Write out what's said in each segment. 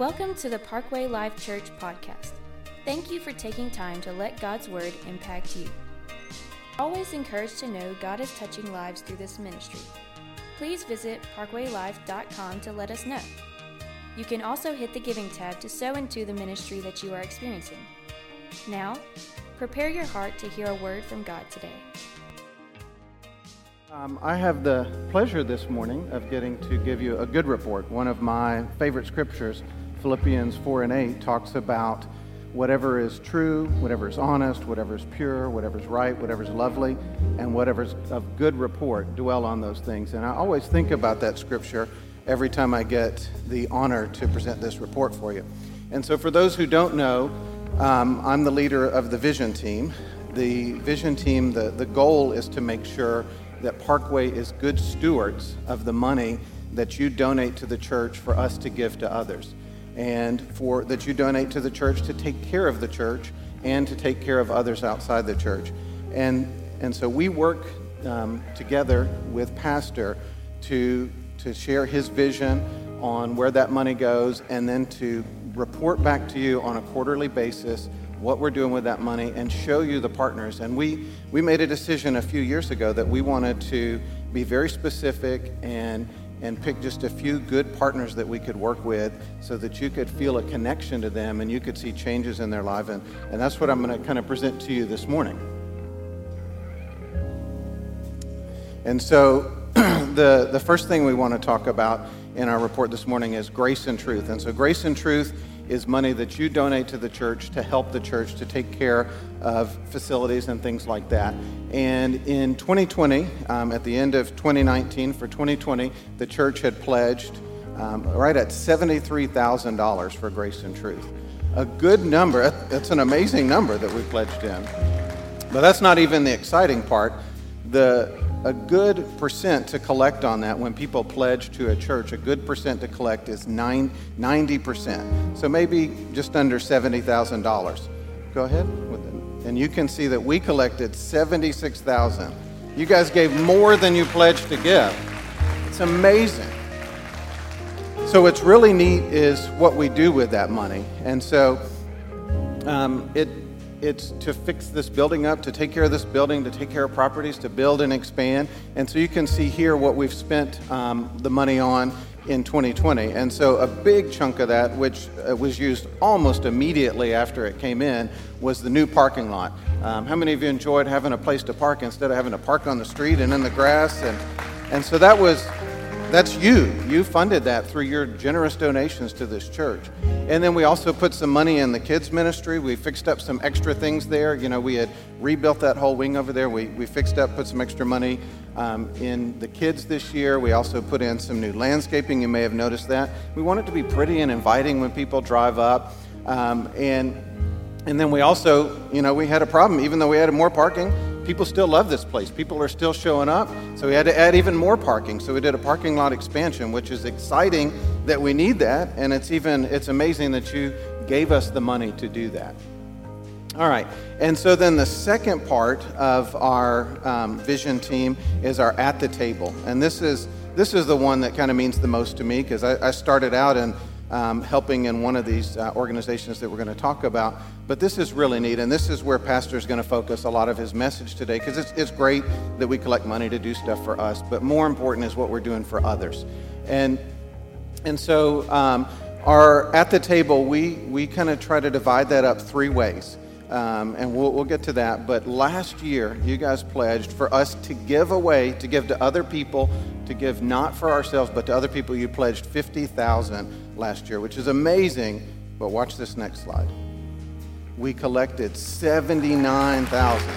Welcome to the Parkway Life Church podcast. Thank you for taking time to let God's Word impact you. Always encouraged to know God is touching lives through this ministry. Please visit parkwaylife.com to let us know. You can also hit the giving tab to sow into the ministry that you are experiencing. Now, prepare your heart to hear a word from God today. Um, I have the pleasure this morning of getting to give you a good report. One of my favorite scriptures, Philippians 4 and 8, talks about whatever is true, whatever is honest, whatever is pure, whatever is right, whatever is lovely, and whatever is of good report. Dwell on those things. And I always think about that scripture every time I get the honor to present this report for you. And so, for those who don't know, um, I'm the leader of the vision team. The vision team, the, the goal is to make sure that Parkway is good stewards of the money that you donate to the church for us to give to others, and for that you donate to the church to take care of the church and to take care of others outside the church. And, and so we work um, together with Pastor to, to share his vision on where that money goes and then to report back to you on a quarterly basis what we're doing with that money and show you the partners. And we, we made a decision a few years ago that we wanted to be very specific and, and pick just a few good partners that we could work with so that you could feel a connection to them and you could see changes in their life. And, and that's what I'm going to kind of present to you this morning. And so the, the first thing we want to talk about in our report this morning is grace and truth. And so, grace and truth is money that you donate to the church to help the church to take care of facilities and things like that. And in 2020, um, at the end of 2019, for 2020, the church had pledged um, right at $73,000 for Grace and Truth. A good number, that's an amazing number that we pledged in. But that's not even the exciting part. The a good percent to collect on that when people pledge to a church, a good percent to collect is nine, 90%. So maybe just under $70,000. Go ahead. And you can see that we collected 76,000. You guys gave more than you pledged to give. It's amazing. So what's really neat is what we do with that money. And so um, it it's to fix this building up, to take care of this building, to take care of properties, to build and expand. And so you can see here what we've spent um, the money on in 2020. And so a big chunk of that, which uh, was used almost immediately after it came in, was the new parking lot. Um, how many of you enjoyed having a place to park instead of having to park on the street and in the grass? And, and so that was that's you. You funded that through your generous donations to this church. And then we also put some money in the kids' ministry. We fixed up some extra things there. You know, we had rebuilt that whole wing over there. We, we fixed up, put some extra money um, in the kids this year. We also put in some new landscaping. You may have noticed that. We want it to be pretty and inviting when people drive up. Um, and, and then we also, you know, we had a problem. Even though we added more parking, people still love this place. People are still showing up. So we had to add even more parking. So we did a parking lot expansion, which is exciting that we need that. And it's even, it's amazing that you gave us the money to do that. All right. And so then the second part of our um, vision team is our at the table. And this is, this is the one that kind of means the most to me because I, I started out in um, helping in one of these uh, organizations that we're going to talk about. But this is really neat, and this is where Pastor is going to focus a lot of his message today because it's, it's great that we collect money to do stuff for us, but more important is what we're doing for others. And, and so, um, our, at the table, we, we kind of try to divide that up three ways. Um, and we'll, we'll get to that. But last year, you guys pledged for us to give away, to give to other people, to give not for ourselves, but to other people. You pledged 50,000 last year, which is amazing. But watch this next slide. We collected 79,000.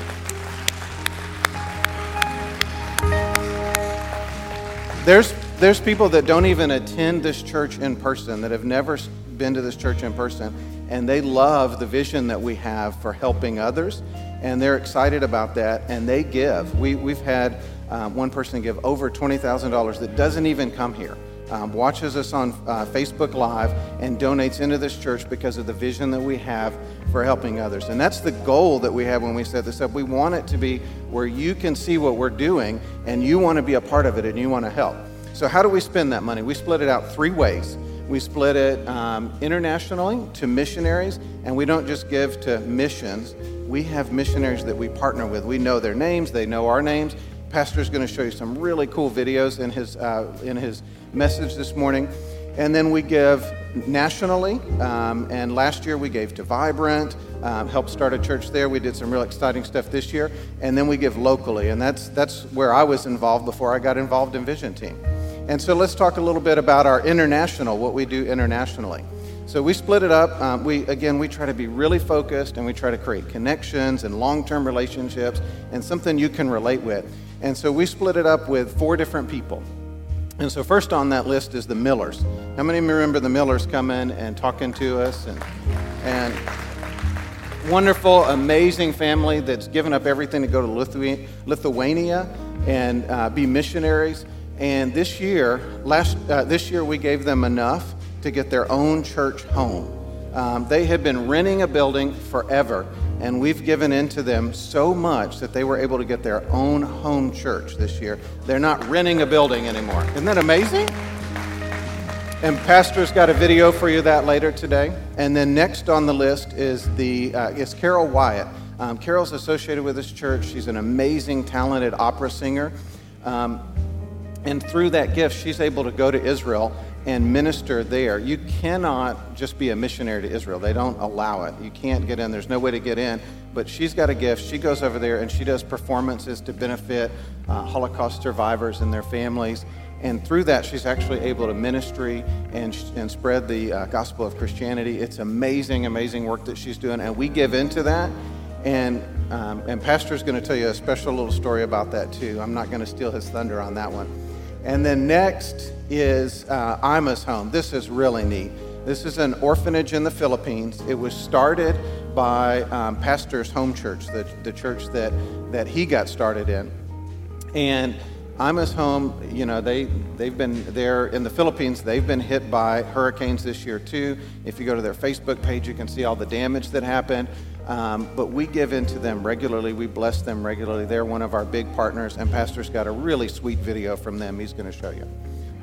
There's, there's people that don't even attend this church in person, that have never been to this church in person, and they love the vision that we have for helping others, and they're excited about that, and they give. We, we've had um, one person give over $20,000 that doesn't even come here. Um, watches us on uh, Facebook Live and donates into this church because of the vision that we have for helping others. And that's the goal that we have when we set this up. We want it to be where you can see what we're doing and you want to be a part of it and you want to help. So, how do we spend that money? We split it out three ways. We split it um, internationally to missionaries, and we don't just give to missions. We have missionaries that we partner with. We know their names, they know our names. Pastor's going to show you some really cool videos in his, uh, in his message this morning. And then we give nationally, um, and last year we gave to Vibrant, um, helped start a church there. We did some real exciting stuff this year, and then we give locally, and that's that's where I was involved before I got involved in Vision Team. And so let's talk a little bit about our international, what we do internationally. So we split it up. Um, we again we try to be really focused, and we try to create connections and long-term relationships, and something you can relate with. And so we split it up with four different people. And so, first on that list is the Millers. How many of you remember the Millers coming and talking to us? And, and wonderful, amazing family that's given up everything to go to Lithuania and uh, be missionaries. And this year, last uh, this year, we gave them enough to get their own church home. Um, they had been renting a building forever, and we've given into them so much that they were able to get their own home church this year. They're not renting a building anymore. Isn't that amazing? And Pastor's got a video for you that later today. And then next on the list is the uh, is Carol Wyatt. Um, Carol's associated with this church. She's an amazing, talented opera singer. Um, and through that gift, she's able to go to Israel and minister there. You cannot just be a missionary to Israel. They don't allow it. You can't get in. There's no way to get in. But she's got a gift. She goes over there and she does performances to benefit uh, Holocaust survivors and their families. And through that, she's actually able to ministry and, and spread the uh, gospel of Christianity. It's amazing, amazing work that she's doing. And we give into that. And, um, and Pastor's going to tell you a special little story about that, too. I'm not going to steal his thunder on that one. And then next is uh, Ima's Home. This is really neat. This is an orphanage in the Philippines. It was started by um, Pastor's Home Church, the, the church that, that he got started in. And Ima's Home, you know, they, they've been there in the Philippines. They've been hit by hurricanes this year, too. If you go to their Facebook page, you can see all the damage that happened. Um, but we give in to them regularly. We bless them regularly. They're one of our big partners, and Pastor's got a really sweet video from them he's going to show you.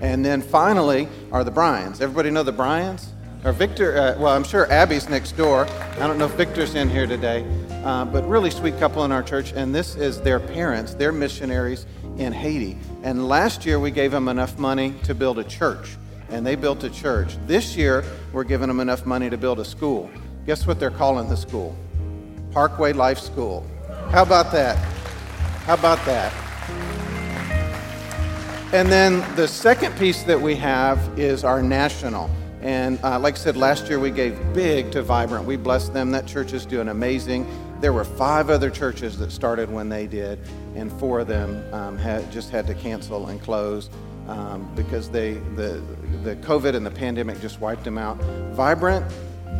And then finally are the Bryans. Everybody know the Bryans? Or Victor, uh, well, I'm sure Abby's next door. I don't know if Victor's in here today, uh, but really sweet couple in our church. And this is their parents, they're missionaries in Haiti. And last year we gave them enough money to build a church, and they built a church. This year we're giving them enough money to build a school. Guess what they're calling the school? Parkway Life School. How about that? How about that? And then the second piece that we have is our national. And uh, like I said, last year we gave big to Vibrant. We blessed them. That church is doing amazing. There were five other churches that started when they did, and four of them um, had just had to cancel and close um, because they the the COVID and the pandemic just wiped them out. Vibrant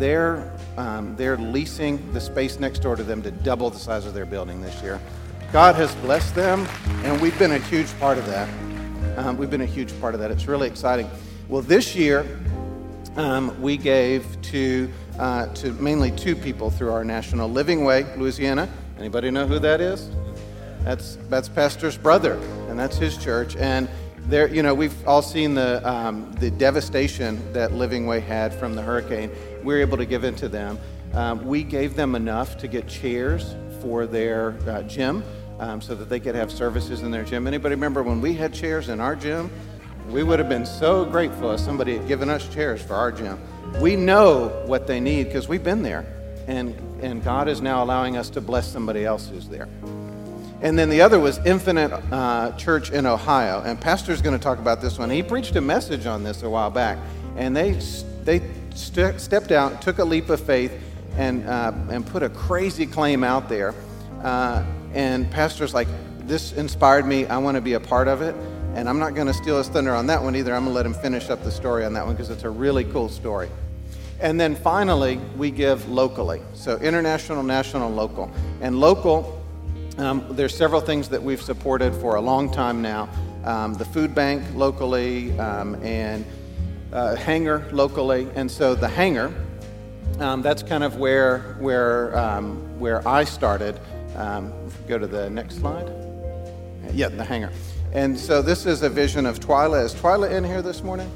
they're, um, they're leasing the space next door to them to double the size of their building this year. God has blessed them, and we've been a huge part of that. Um, we've been a huge part of that. It's really exciting. Well, this year, um, we gave to, uh, to mainly two people through our National Living Way, Louisiana. Anybody know who that is? That's, that's Pastor's brother, and that's his church. And there, you know, we've all seen the, um, the devastation that Living Way had from the hurricane. We were able to give into them. Um, we gave them enough to get chairs for their uh, gym um, so that they could have services in their gym. Anybody remember when we had chairs in our gym? We would have been so grateful if somebody had given us chairs for our gym. We know what they need because we've been there. And, and God is now allowing us to bless somebody else who's there. And then the other was Infinite uh, Church in Ohio. And Pastor's going to talk about this one. He preached a message on this a while back. And they, they st- stepped out, took a leap of faith, and, uh, and put a crazy claim out there. Uh, and Pastor's like, This inspired me. I want to be a part of it. And I'm not going to steal his thunder on that one either. I'm going to let him finish up the story on that one because it's a really cool story. And then finally, we give locally. So international, national, local. And local um, there's several things that we've supported for a long time now. Um, the food bank locally um, and uh, hangar locally. And so the hangar, um, that's kind of where, where, um, where I started. Um, go to the next slide. Yeah, the hangar. And so this is a vision of Twyla. Is Twyla in here this morning?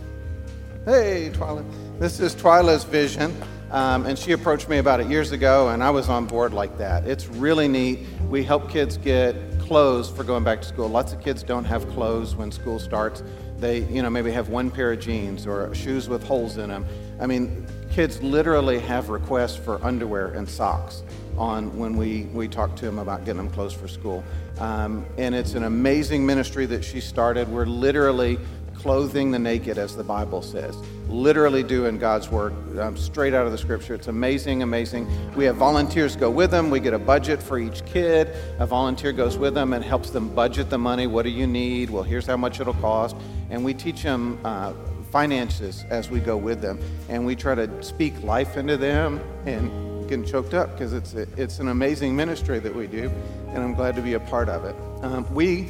Hey, Twyla. This is Twyla's vision. Um, and she approached me about it years ago, and I was on board like that. It's really neat. We help kids get clothes for going back to school. Lots of kids don't have clothes when school starts. They, you know, maybe have one pair of jeans or shoes with holes in them. I mean, kids literally have requests for underwear and socks on when we, we talk to them about getting them clothes for school. Um, and it's an amazing ministry that she started. We're literally clothing the naked, as the Bible says. Literally doing God's work um, straight out of the scripture. It's amazing, amazing. We have volunteers go with them. We get a budget for each kid. A volunteer goes with them and helps them budget the money. What do you need? Well, here's how much it'll cost. And we teach them uh, finances as we go with them. And we try to speak life into them and getting choked up because it's, it's an amazing ministry that we do. And I'm glad to be a part of it. Um, we,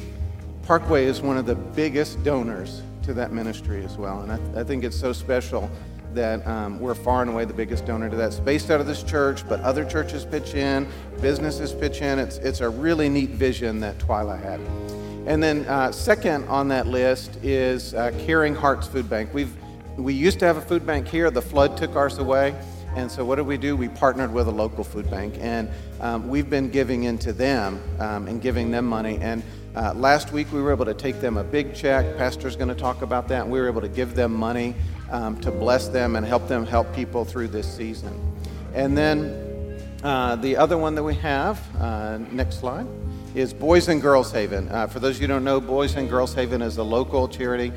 Parkway, is one of the biggest donors to that ministry as well. And I, I think it's so special that um, we're far and away the biggest donor to that. It's based out of this church, but other churches pitch in, businesses pitch in. It's, it's a really neat vision that Twyla had. And then, uh, second on that list is uh, Caring Hearts Food Bank. We've, we used to have a food bank here, the flood took ours away. And so, what did we do? We partnered with a local food bank, and um, we've been giving into them um, and giving them money. And uh, last week, we were able to take them a big check. Pastor's going to talk about that. And we were able to give them money um, to bless them and help them help people through this season. And then uh, the other one that we have, uh, next slide, is Boys and Girls Haven. Uh, for those of you who don't know, Boys and Girls Haven is a local charity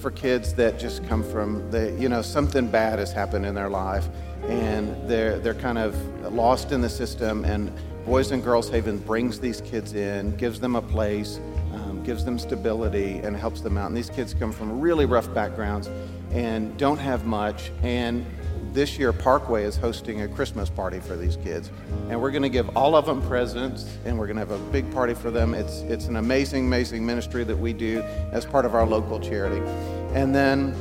for kids that just come from the, you know, something bad has happened in their life and they're, they're kind of lost in the system and Boys and Girls Haven brings these kids in, gives them a place, um, gives them stability, and helps them out. And these kids come from really rough backgrounds and don't have much. And this year, Parkway is hosting a Christmas party for these kids. And we're going to give all of them presents, and we're going to have a big party for them. It's, it's an amazing, amazing ministry that we do as part of our local charity. And then,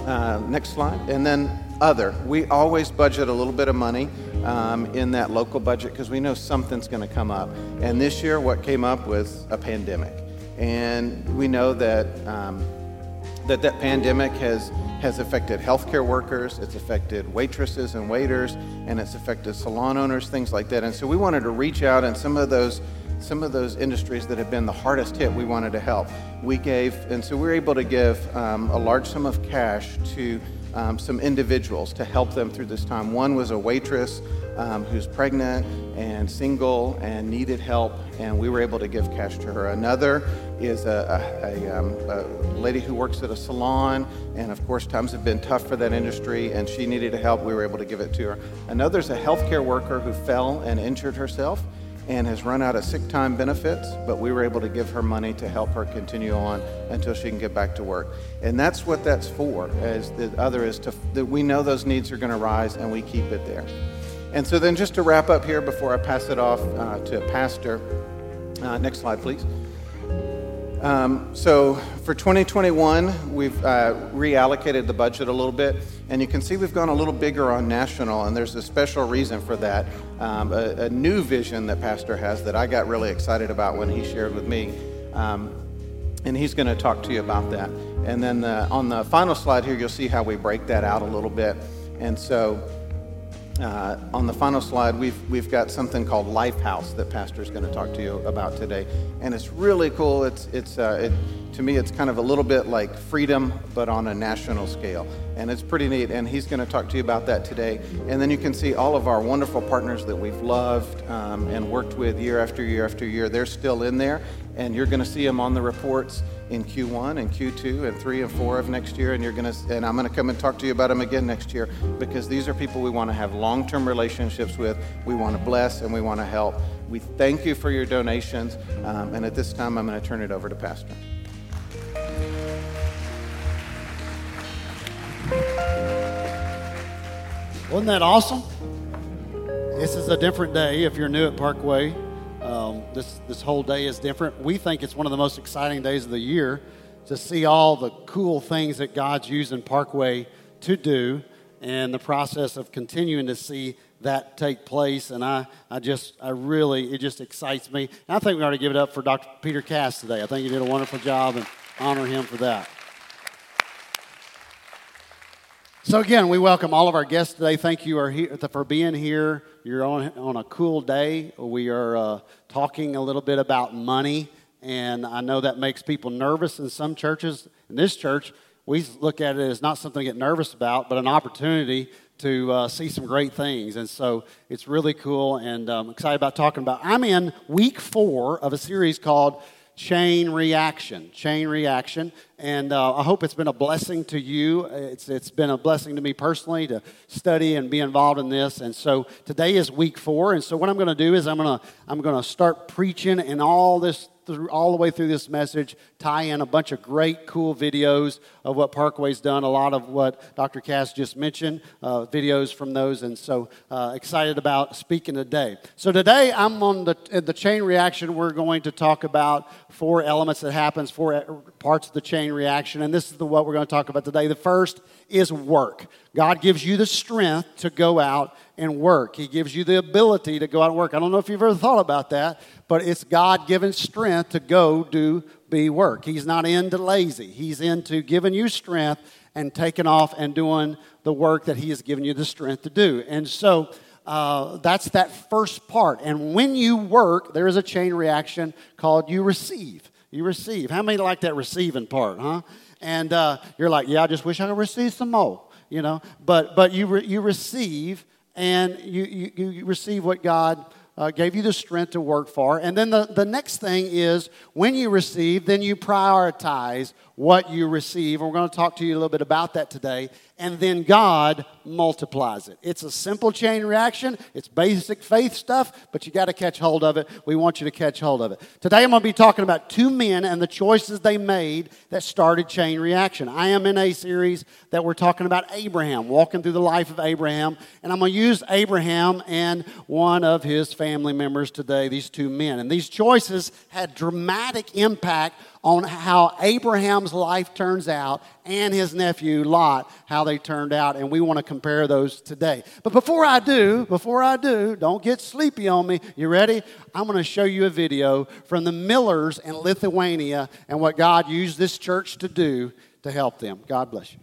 uh, next slide. And then, other. We always budget a little bit of money um, in that local budget because we know something's going to come up. And this year, what came up was a pandemic, and we know that um, that that pandemic has has affected healthcare workers, it's affected waitresses and waiters, and it's affected salon owners, things like that. And so we wanted to reach out and some of those some of those industries that have been the hardest hit, we wanted to help. We gave, and so we were able to give um, a large sum of cash to um, some individuals to help them through this time. One was a waitress um, who's pregnant and single and needed help, and we were able to give cash to her. Another is a, a, a, um, a, lady who works at a salon, and of course, times have been tough for that industry, and she needed help. We were able to give it to her. Another's a healthcare worker who fell and injured herself and has run out of sick time benefits, but we were able to give her money to help her continue on until she can get back to work. And that's what that's for, as the other is to, that we know those needs are going to rise and we keep it there. And so then just to wrap up here before I pass it off uh, to Pastor, uh, next slide, please. Um, so for 2021, we've uh, reallocated the budget a little bit, and you can see we've gone a little bigger on national, and there's a special reason for that. Um, a, a, new vision that Pastor has that I got really excited about when he shared with me, um, and he's going to talk to you about that. And then the, on the final slide here, you'll see how we break that out a little bit. And so uh, on the final slide, we've, we've got something called Lifehouse that Pastor is going to talk to you about today. And it's really cool. It's, it's, uh, it, to me, it's kind of a little bit like freedom, but on a national scale. And it's pretty neat. And he's going to talk to you about that today. And then you can see all of our wonderful partners that we've loved um, and worked with year after year after year. They're still in there. And you're going to see them on the reports in Q1 and Q2 and 3 and 4 of next year and you're going to and I'm going to come and talk to you about them again next year because these are people we want to have long-term relationships with. We want to bless and we want to help. We thank you for your donations um, and at this time I'm going to turn it over to Pastor. Wasn't that awesome? This is a different day if you're new at Parkway. Um, this, this whole day is different. We think it's one of the most exciting days of the year to see all the cool things that God's using Parkway to do and the process of continuing to see that take place. And I, I just, I really, it just excites me. And I think we ought to give it up for Dr. Peter Cass today. I think he did a wonderful job and honor him for that. So, again, we welcome all of our guests today. Thank you for being here. You're on, on a cool day. We are uh, talking a little bit about money, and I know that makes people nervous in some churches. In this church, we look at it as not something to get nervous about, but an opportunity to uh, see some great things. And so it's really cool, and I'm um, excited about talking about. I'm in week four of a series called Chain Reaction. Chain Reaction. And uh, I hope it's been a blessing to you. It's, it's been a blessing to me personally to study and be involved in this. And so today is week four. And so what I'm going to do is I'm going to I'm going to start preaching and all this through, all the way through this message, tie in a bunch of great, cool videos of what Parkway's done, a lot of what Dr. Cass just mentioned, uh, videos from those, and so uh, excited about speaking today. So today I'm on the, the chain reaction. We're going to talk about four elements that happens, four parts of the chain reaction, and this is the, what we're going to talk about today. The first is work. God gives you the strength to go out and work. He gives you the ability to go out and work. I don't know if you've ever thought about that, but it's God given strength to go do be work. He's not into lazy. He's into giving you strength and taking off and doing the work that He has given you the strength to do. And so uh, that's that first part. And when you work, there is a chain reaction called you receive. You receive. How many like that receiving part, huh? And uh, you're like, yeah, I just wish I could receive some more, you know. But but you re- you receive, and you, you you receive what God uh, gave you the strength to work for. And then the, the next thing is when you receive, then you prioritize what you receive. And we're going to talk to you a little bit about that today and then God multiplies it. It's a simple chain reaction. It's basic faith stuff, but you got to catch hold of it. We want you to catch hold of it. Today I'm going to be talking about two men and the choices they made that started chain reaction. I am in a series that we're talking about Abraham, walking through the life of Abraham, and I'm going to use Abraham and one of his family members today, these two men. And these choices had dramatic impact on how Abraham's life turns out and his nephew Lot, how they turned out, and we want to compare those today. But before I do, before I do, don't get sleepy on me. You ready? I'm going to show you a video from the Millers in Lithuania and what God used this church to do to help them. God bless you.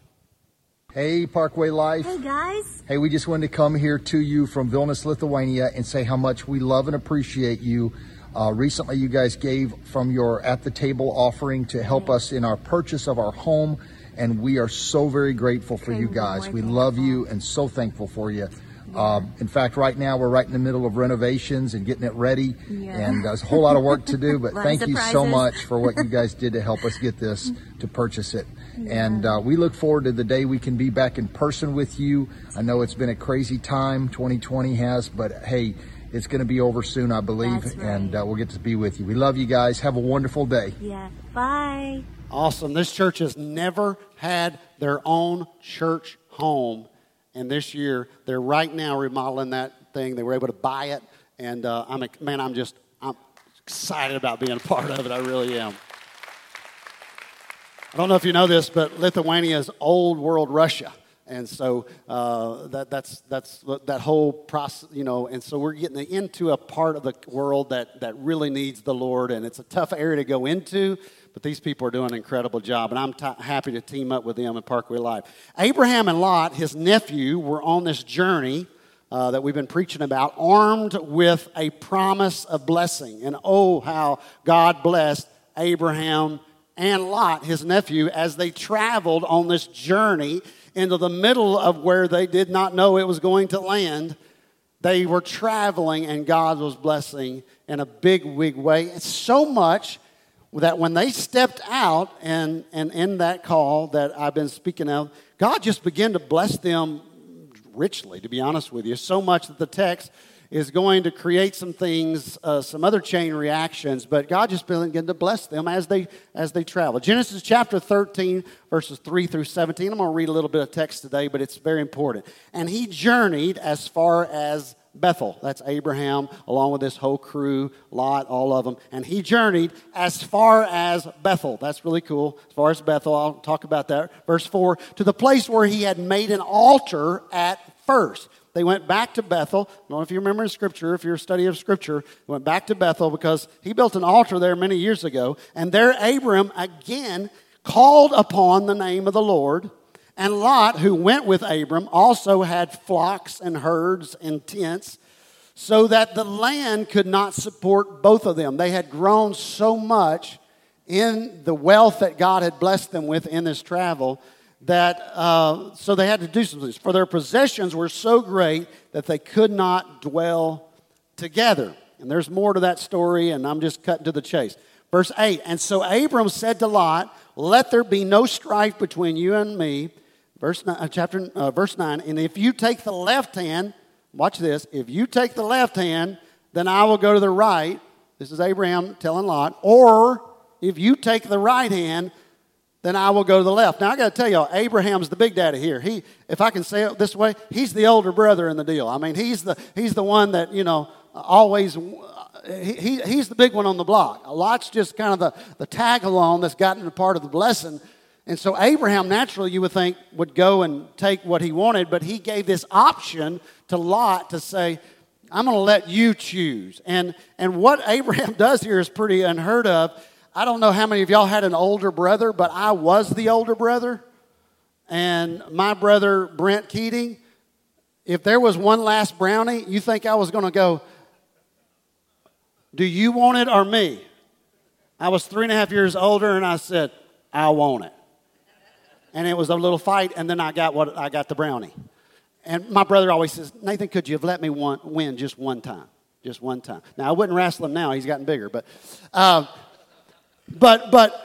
Hey, Parkway Life. Hey, guys. Hey, we just wanted to come here to you from Vilnius, Lithuania, and say how much we love and appreciate you uh, recently, you guys gave from your at the table offering to help us in our purchase of our home, and we are so very grateful for you guys. We love you and so thankful for you. Um, in fact, right now we're right in the middle of renovations and getting it ready, yeah. and there's a whole lot of work to do. But thank you so much for what you guys did to help us get this to purchase it. Yeah. And uh, we look forward to the day we can be back in person with you. I know it's been a crazy time, 2020 has, but hey it's going to be over soon, I believe, right. and uh, we'll get to be with you. We love you guys. Have a wonderful day. Yeah. Bye. Awesome. This church has never had their own church home, and this year they're right now remodeling that thing. They were able to buy it, and uh, I'm a, man, I'm just I'm excited about being a part of it. I really am. I don't know if you know this, but Lithuania is old world Russia. And so uh, that, that's, that's that whole process, you know, and so we're getting into a part of the world that, that really needs the Lord, and it's a tough area to go into, but these people are doing an incredible job, and I'm t- happy to team up with them in Parkway Life. Abraham and Lot, his nephew, were on this journey uh, that we've been preaching about, armed with a promise of blessing. And oh, how God blessed Abraham and Lot, his nephew, as they traveled on this journey into the middle of where they did not know it was going to land. They were traveling, and God was blessing in a big, big way. It's so much that when they stepped out and, and in that call that I've been speaking of, God just began to bless them richly, to be honest with you. So much that the text is going to create some things, uh, some other chain reactions, but God just began to bless them as they as they travel. Genesis chapter 13, verses 3 through 17. I'm going to read a little bit of text today, but it's very important. And he journeyed as far as Bethel. That's Abraham, along with his whole crew, Lot, all of them. And he journeyed as far as Bethel. That's really cool. As far as Bethel, I'll talk about that. Verse 4 to the place where he had made an altar at first. They went back to Bethel. I don't know if you remember in Scripture, if you're a study of Scripture, went back to Bethel because he built an altar there many years ago. And there, Abram again called upon the name of the Lord. And Lot, who went with Abram, also had flocks and herds and tents, so that the land could not support both of them. They had grown so much in the wealth that God had blessed them with in this travel that uh, so they had to do some things. For their possessions were so great that they could not dwell together. And there's more to that story, and I'm just cutting to the chase. Verse 8 And so Abram said to Lot, Let there be no strife between you and me. Verse nine, uh, chapter, uh, verse 9 And if you take the left hand, watch this, if you take the left hand, then I will go to the right. This is Abraham telling Lot. Or if you take the right hand, then I will go to the left. Now I got to tell y'all, Abraham's the big daddy here. He, if I can say it this way, he's the older brother in the deal. I mean, he's the he's the one that you know always. He, he's the big one on the block. Lot's just kind of the, the tag along that's gotten a part of the blessing. And so Abraham, naturally, you would think, would go and take what he wanted, but he gave this option to Lot to say, I'm going to let you choose. And, and what Abraham does here is pretty unheard of I don't know how many of y'all had an older brother, but I was the older brother. And my brother, Brent Keating, if there was one last brownie, you think I was going to go, Do you want it or me? I was three and a half years older, and I said, I want it. And it was a little fight, and then I got what I got the brownie. And my brother always says, Nathan, could you have let me win just one time? Just one time. Now, I wouldn't wrestle him now, he's gotten bigger, but. Uh, but, but,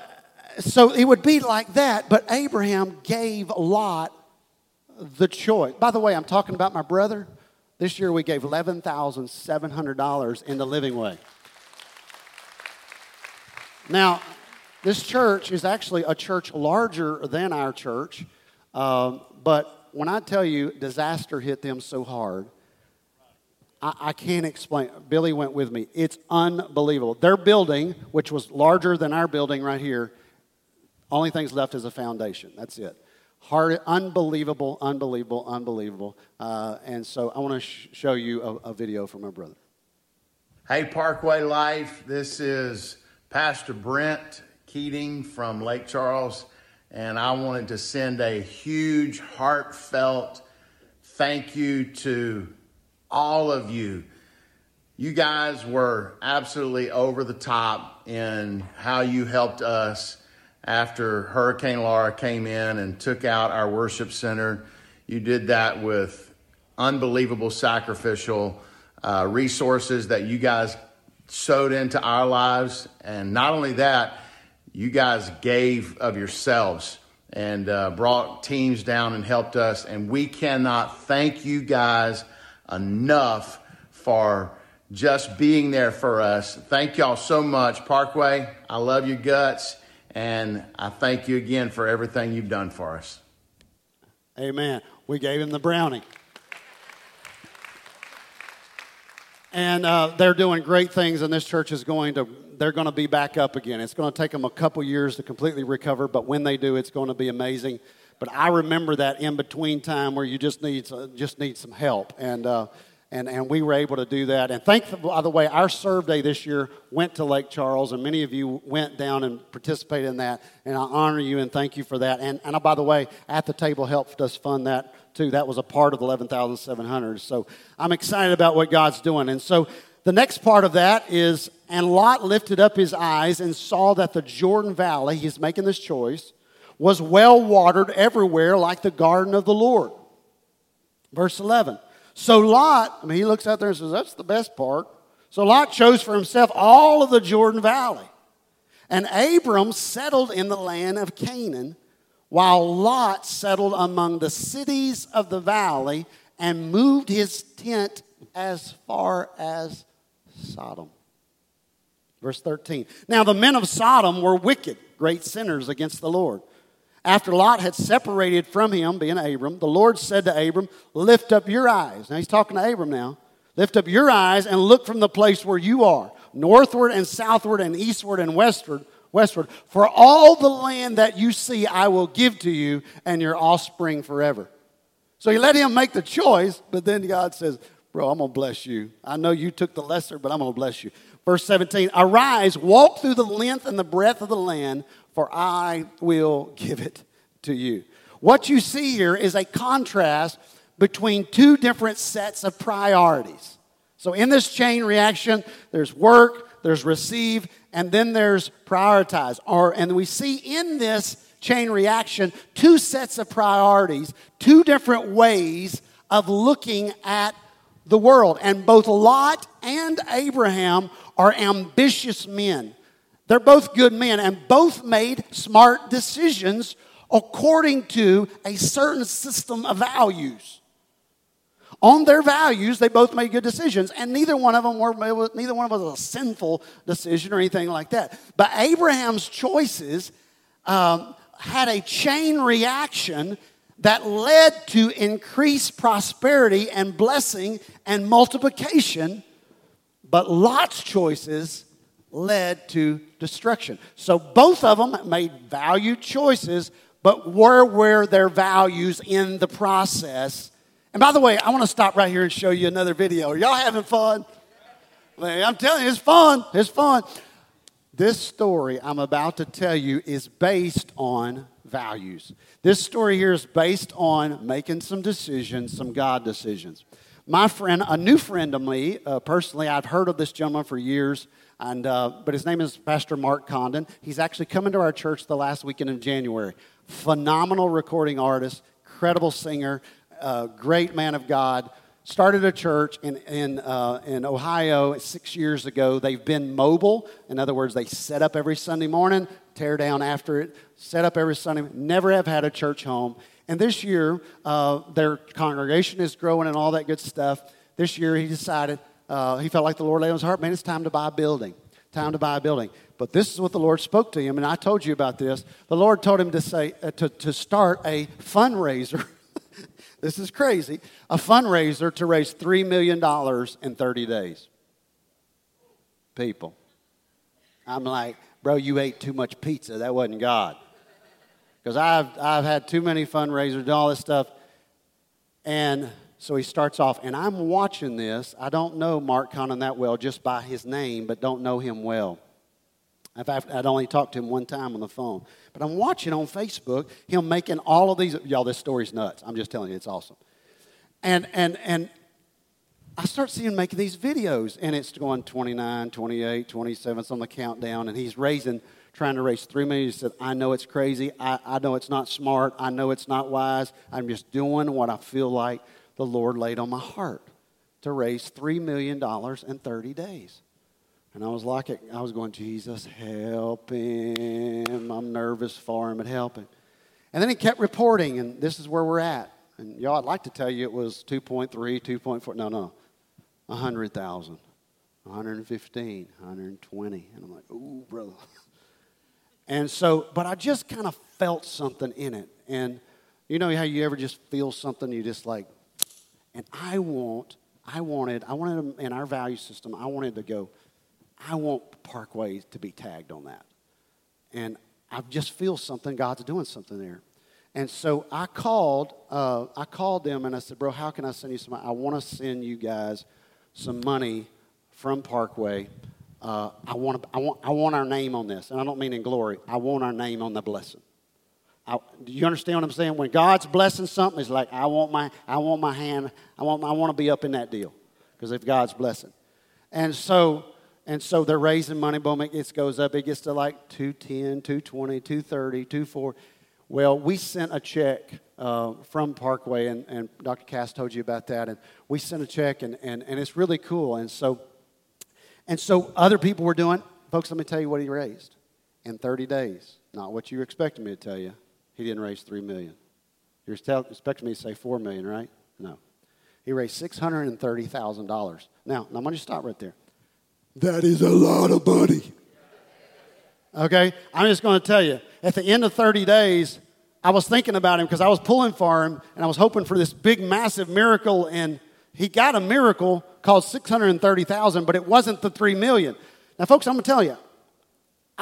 so it would be like that, but Abraham gave Lot the choice. By the way, I'm talking about my brother. This year we gave $11,700 in the living way. Now, this church is actually a church larger than our church, uh, but when I tell you disaster hit them so hard, I, I can't explain. Billy went with me. It's unbelievable. Their building, which was larger than our building right here, only things left is a foundation. That's it. Hard, unbelievable, unbelievable, unbelievable. Uh, and so I want to sh- show you a, a video from my brother. Hey, Parkway Life. This is Pastor Brent Keating from Lake Charles, and I wanted to send a huge, heartfelt thank you to all of you. You guys were absolutely over the top in how you helped us after Hurricane Laura came in and took out our worship center. You did that with unbelievable sacrificial uh, resources that you guys sowed into our lives. And not only that, you guys gave of yourselves and uh, brought teams down and helped us. And we cannot thank you guys enough for just being there for us. Thank y'all so much. Parkway, I love your guts, and I thank you again for everything you've done for us. Amen. We gave him the brownie. And uh, they're doing great things, and this church is going to, they're going to be back up again. It's going to take them a couple years to completely recover, but when they do, it's going to be amazing. But I remember that in between time where you just need just need some help, and uh, and and we were able to do that. And thank by the way, our serve day this year went to Lake Charles, and many of you went down and participated in that. And I honor you and thank you for that. And and by the way, at the table helped us fund that too. That was a part of the eleven thousand seven hundred. So I'm excited about what God's doing. And so the next part of that is, and Lot lifted up his eyes and saw that the Jordan Valley. He's making this choice was well watered everywhere like the garden of the Lord. Verse 11. So Lot, I mean, he looks out there and says, That's the best part. So Lot chose for himself all of the Jordan Valley. And Abram settled in the land of Canaan, while Lot settled among the cities of the valley and moved his tent as far as Sodom. Verse 13. Now the men of Sodom were wicked, great sinners against the Lord. After Lot had separated from him, being Abram, the Lord said to Abram, Lift up your eyes. Now he's talking to Abram now. Lift up your eyes and look from the place where you are, northward and southward and eastward and westward, westward. For all the land that you see, I will give to you and your offspring forever. So he let him make the choice, but then God says, Bro, I'm going to bless you. I know you took the lesser, but I'm going to bless you. Verse 17 Arise, walk through the length and the breadth of the land, for I will give it to you. What you see here is a contrast between two different sets of priorities. So in this chain reaction, there's work, there's receive, and then there's prioritize. Or, and we see in this chain reaction two sets of priorities, two different ways of looking at the world. And both Lot and Abraham are ambitious men. They're both good men, and both made smart decisions according to a certain system of values. On their values, they both made good decisions, and neither one of them were neither one of them was a sinful decision or anything like that. But Abraham's choices um, had a chain reaction that led to increased prosperity and blessing and multiplication, but Lot's choices led to destruction. So both of them made value choices, but where were their values in the process? And by the way, I want to stop right here and show you another video. Are y'all having fun? I'm telling you, it's fun. It's fun. This story I'm about to tell you is based on values. This story here is based on making some decisions, some God decisions. My friend, a new friend of me, uh, personally, I've heard of this gentleman for years, and, uh, but his name is Pastor Mark Condon. He's actually coming to our church the last weekend in January. Phenomenal recording artist, incredible singer, uh, great man of God started a church in, in, uh, in Ohio six years ago. They've been mobile. In other words, they set up every Sunday morning, tear down after it, set up every Sunday, never have had a church home. And this year, uh, their congregation is growing and all that good stuff. This year, he decided, uh, he felt like the Lord laid on his heart, man, it's time to buy a building. Time to buy a building. But this is what the Lord spoke to him, and I told you about this. The Lord told him to say, uh, to, to start a fundraiser. this is crazy, a fundraiser to raise $3 million in 30 days. People. I'm like, bro, you ate too much pizza. That wasn't God. Because I've, I've had too many fundraisers, and all this stuff. And so he starts off, and I'm watching this. I don't know Mark Condon that well just by his name, but don't know him well. In fact, I'd only talked to him one time on the phone. But I'm watching on Facebook him making all of these. Y'all, this story's nuts. I'm just telling you, it's awesome. And, and, and I start seeing him making these videos, and it's going 29, 28, 27, it's on the countdown, and he's raising, trying to raise 3 million. He said, I know it's crazy. I, I know it's not smart. I know it's not wise. I'm just doing what I feel like the Lord laid on my heart to raise $3 million in 30 days. And I was like, I was going, Jesus, help him. I'm nervous for him, but help him. And then he kept reporting, and this is where we're at. And y'all, I'd like to tell you it was 2.3, 2.4. No, no. 100,000, 115, 120. And I'm like, ooh, brother. And so, but I just kind of felt something in it. And you know how you ever just feel something, you just like, and I want, I wanted, I wanted in our value system, I wanted to go, I want Parkway to be tagged on that. And I just feel something, God's doing something there. And so I called, uh, I called them and I said, bro, how can I send you some? I want to send you guys some money from Parkway. Uh, I, want, I, want, I want our name on this. And I don't mean in glory. I want our name on the blessing. I, do you understand what I'm saying? When God's blessing something, it's like I want my, I want my hand, I want, I want to be up in that deal because if God's blessing. And so and so they're raising money. Boom, it gets, goes up. It gets to like 210, 220, 230, 24. Well, we sent a check uh, from Parkway, and, and Dr. Cass told you about that. And we sent a check, and, and, and it's really cool. And so, and so other people were doing, folks, let me tell you what he raised in 30 days. Not what you expecting me to tell you. He didn't raise 3 million. You're expecting me to say 4 million, right? No. He raised $630,000. Now, now I'm going to stop right there. That is a lot of money. Okay? I'm just going to tell you, at the end of 30 days, I was thinking about him because I was pulling for him and I was hoping for this big, massive miracle. And he got a miracle called 630,000, but it wasn't the 3 million. Now, folks, I'm going to tell you,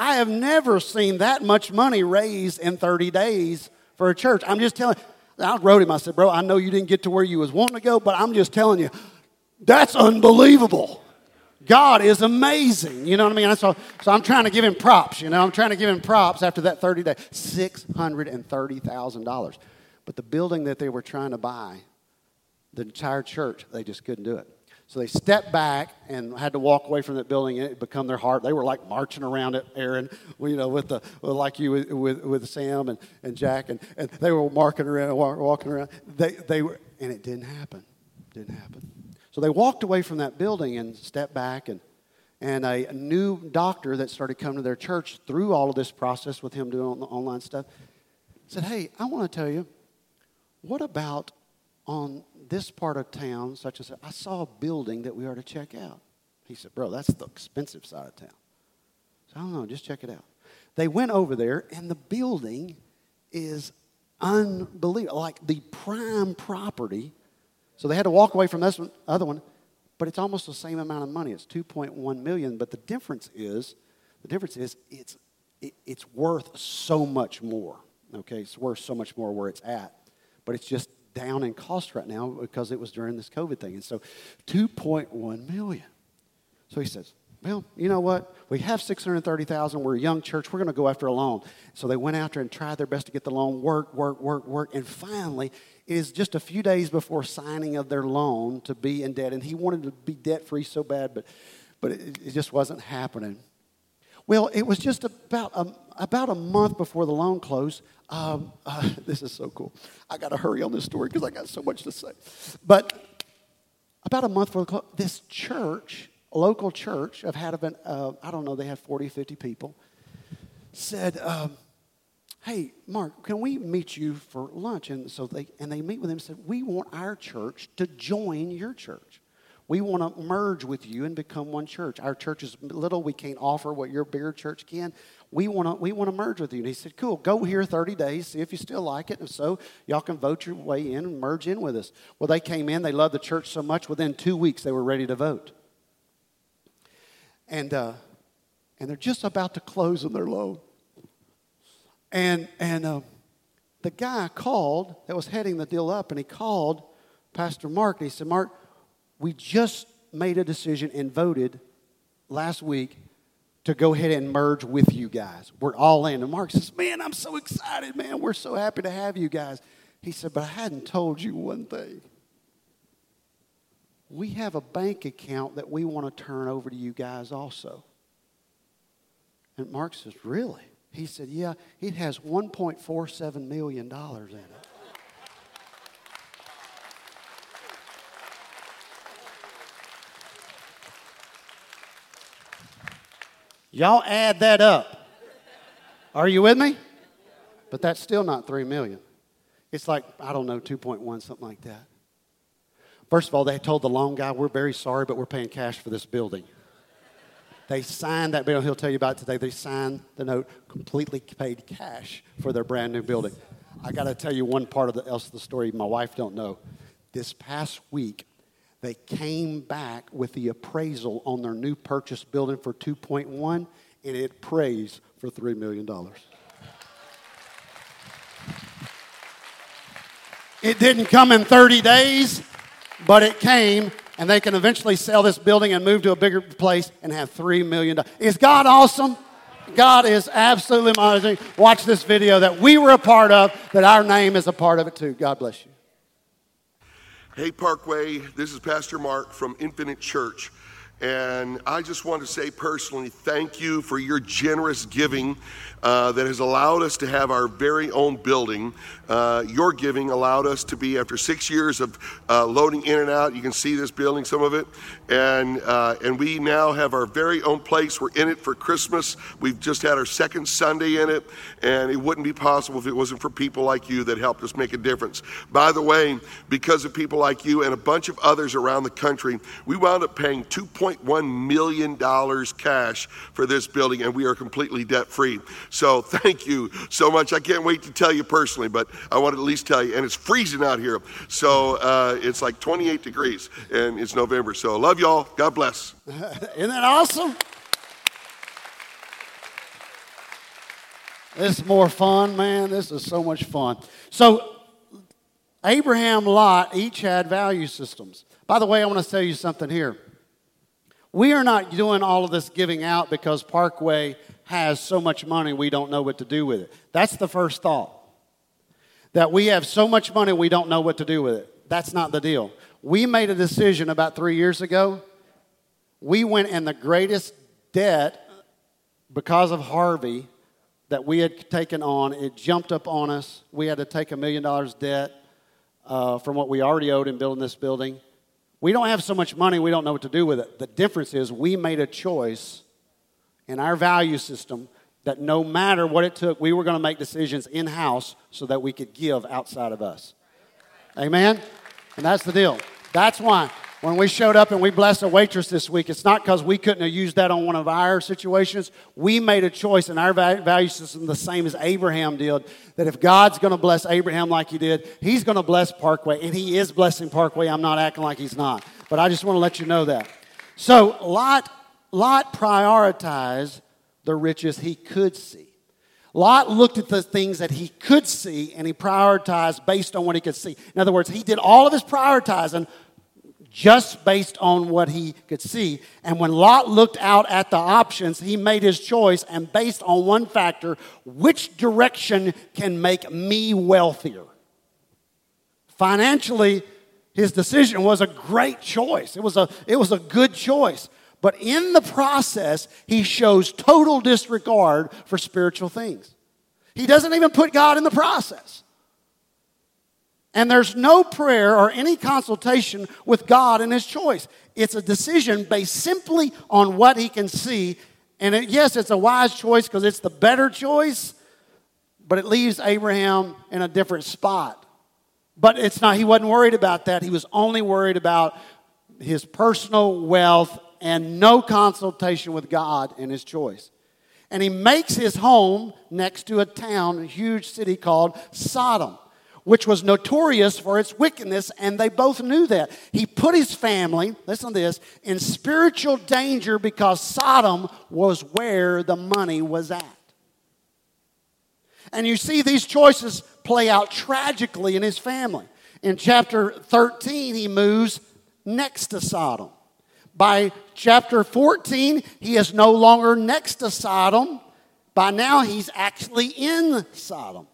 I have never seen that much money raised in 30 days for a church. I'm just telling I wrote him, I said, bro, I know you didn't get to where you was wanting to go, but I'm just telling you, that's unbelievable. God is amazing. You know what I mean? So, so I'm trying to give him props, you know. I'm trying to give him props after that 30 days. $630,000. But the building that they were trying to buy, the entire church, they just couldn't do it. So they stepped back and had to walk away from that building, and it become their heart. They were like marching around it, Aaron, you know, with the like you with, with, Sam and, and Jack, and, and they were marking around, walking around. They they were, and it didn't happen, didn't happen. So they walked away from that building and stepped back, and and a new doctor that started coming to their church through all of this process with him doing the online stuff said, "Hey, I want to tell you, what about on this part of town, such as I saw a building that we are to check out. He said, Bro, that's the expensive side of town. So I don't know, just check it out. They went over there, and the building is unbelievable, like the prime property. So they had to walk away from this one, other one, but it's almost the same amount of money. It's 2.1 million, but the difference is, the difference is it's, it, it's worth so much more. Okay, it's worth so much more where it's at, but it's just down in cost right now because it was during this COVID thing. And so 2.1 million. So he says, well, you know what? We have 630,000. We're a young church. We're going to go after a loan. So they went after and tried their best to get the loan, work, work, work, work. And finally, it is just a few days before signing of their loan to be in debt. And he wanted to be debt free so bad, but, but it, it just wasn't happening. Well, it was just about a, about a month before the loan closed. Um, uh, this is so cool. I got to hurry on this story because I got so much to say. But about a month before the close, this church, local church, I've had about, uh, I don't know, they had 40, 50 people, said, um, hey, Mark, can we meet you for lunch? And so they, and they meet with him and said, we want our church to join your church. We want to merge with you and become one church. Our church is little. We can't offer what your bigger church can. We want to we want to merge with you. And he said, Cool, go here 30 days, see if you still like it. And so y'all can vote your way in and merge in with us. Well, they came in, they loved the church so much, within two weeks they were ready to vote. And uh, and they're just about to close on their loan. And and uh, the guy called that was heading the deal up, and he called Pastor Mark, and he said, Mark, we just made a decision and voted last week to go ahead and merge with you guys. We're all in. And Mark says, Man, I'm so excited, man. We're so happy to have you guys. He said, But I hadn't told you one thing. We have a bank account that we want to turn over to you guys also. And Mark says, Really? He said, Yeah, it has $1.47 million in it. Y'all add that up. Are you with me? But that's still not 3 million. It's like, I don't know, 2.1, something like that. First of all, they told the loan guy, we're very sorry, but we're paying cash for this building. They signed that bill. He'll tell you about today. They signed the note, completely paid cash for their brand new building. I got to tell you one part of the else of the story my wife don't know. This past week, they came back with the appraisal on their new purchase building for 2.1 and it praised for $3 million. It didn't come in 30 days, but it came, and they can eventually sell this building and move to a bigger place and have $3 million. Is God awesome? God is absolutely amazing. Watch this video that we were a part of, that our name is a part of it too. God bless you. Hey, Parkway, this is Pastor Mark from Infinite Church. And I just want to say personally, thank you for your generous giving uh, that has allowed us to have our very own building. Uh, your giving allowed us to be, after six years of uh, loading in and out, you can see this building, some of it, and uh, and we now have our very own place. We're in it for Christmas. We've just had our second Sunday in it, and it wouldn't be possible if it wasn't for people like you that helped us make a difference. By the way, because of people like you and a bunch of others around the country, we wound up paying 2.1 million dollars cash for this building, and we are completely debt free. So thank you so much. I can't wait to tell you personally, but I want to at least tell you. And it's freezing out here. So uh, it's like 28 degrees, and it's November. So love y'all. God bless. Isn't that awesome? This is more fun, man. This is so much fun. So, Abraham, Lot each had value systems. By the way, I want to tell you something here. We are not doing all of this giving out because Parkway has so much money we don't know what to do with it. That's the first thought. that we have so much money we don't know what to do with it. That's not the deal. We made a decision about three years ago. We went in the greatest debt because of Harvey that we had taken on. It jumped up on us. We had to take a million dollars debt uh, from what we already owed in building this building. We don't have so much money, we don't know what to do with it. The difference is we made a choice in our value system that no matter what it took, we were going to make decisions in house so that we could give outside of us. Amen? And that's the deal. That's why when we showed up and we blessed a waitress this week, it's not because we couldn't have used that on one of our situations. We made a choice in our value system the same as Abraham did that if God's going to bless Abraham like he did, he's going to bless Parkway. And he is blessing Parkway. I'm not acting like he's not. But I just want to let you know that. So Lot, Lot prioritized the riches he could see. Lot looked at the things that he could see and he prioritized based on what he could see. In other words, he did all of his prioritizing just based on what he could see. And when Lot looked out at the options, he made his choice and based on one factor which direction can make me wealthier? Financially, his decision was a great choice. It was a, it was a good choice. But in the process, he shows total disregard for spiritual things. He doesn't even put God in the process. And there's no prayer or any consultation with God in his choice. It's a decision based simply on what he can see. And it, yes, it's a wise choice because it's the better choice, but it leaves Abraham in a different spot. But it's not, he wasn't worried about that. He was only worried about his personal wealth and no consultation with God in his choice. And he makes his home next to a town, a huge city called Sodom, which was notorious for its wickedness, and they both knew that. He put his family, listen to this, in spiritual danger because Sodom was where the money was at. And you see these choices play out tragically in his family. In chapter 13, he moves next to Sodom. By chapter 14, he is no longer next to Sodom. By now, he's actually in Sodom.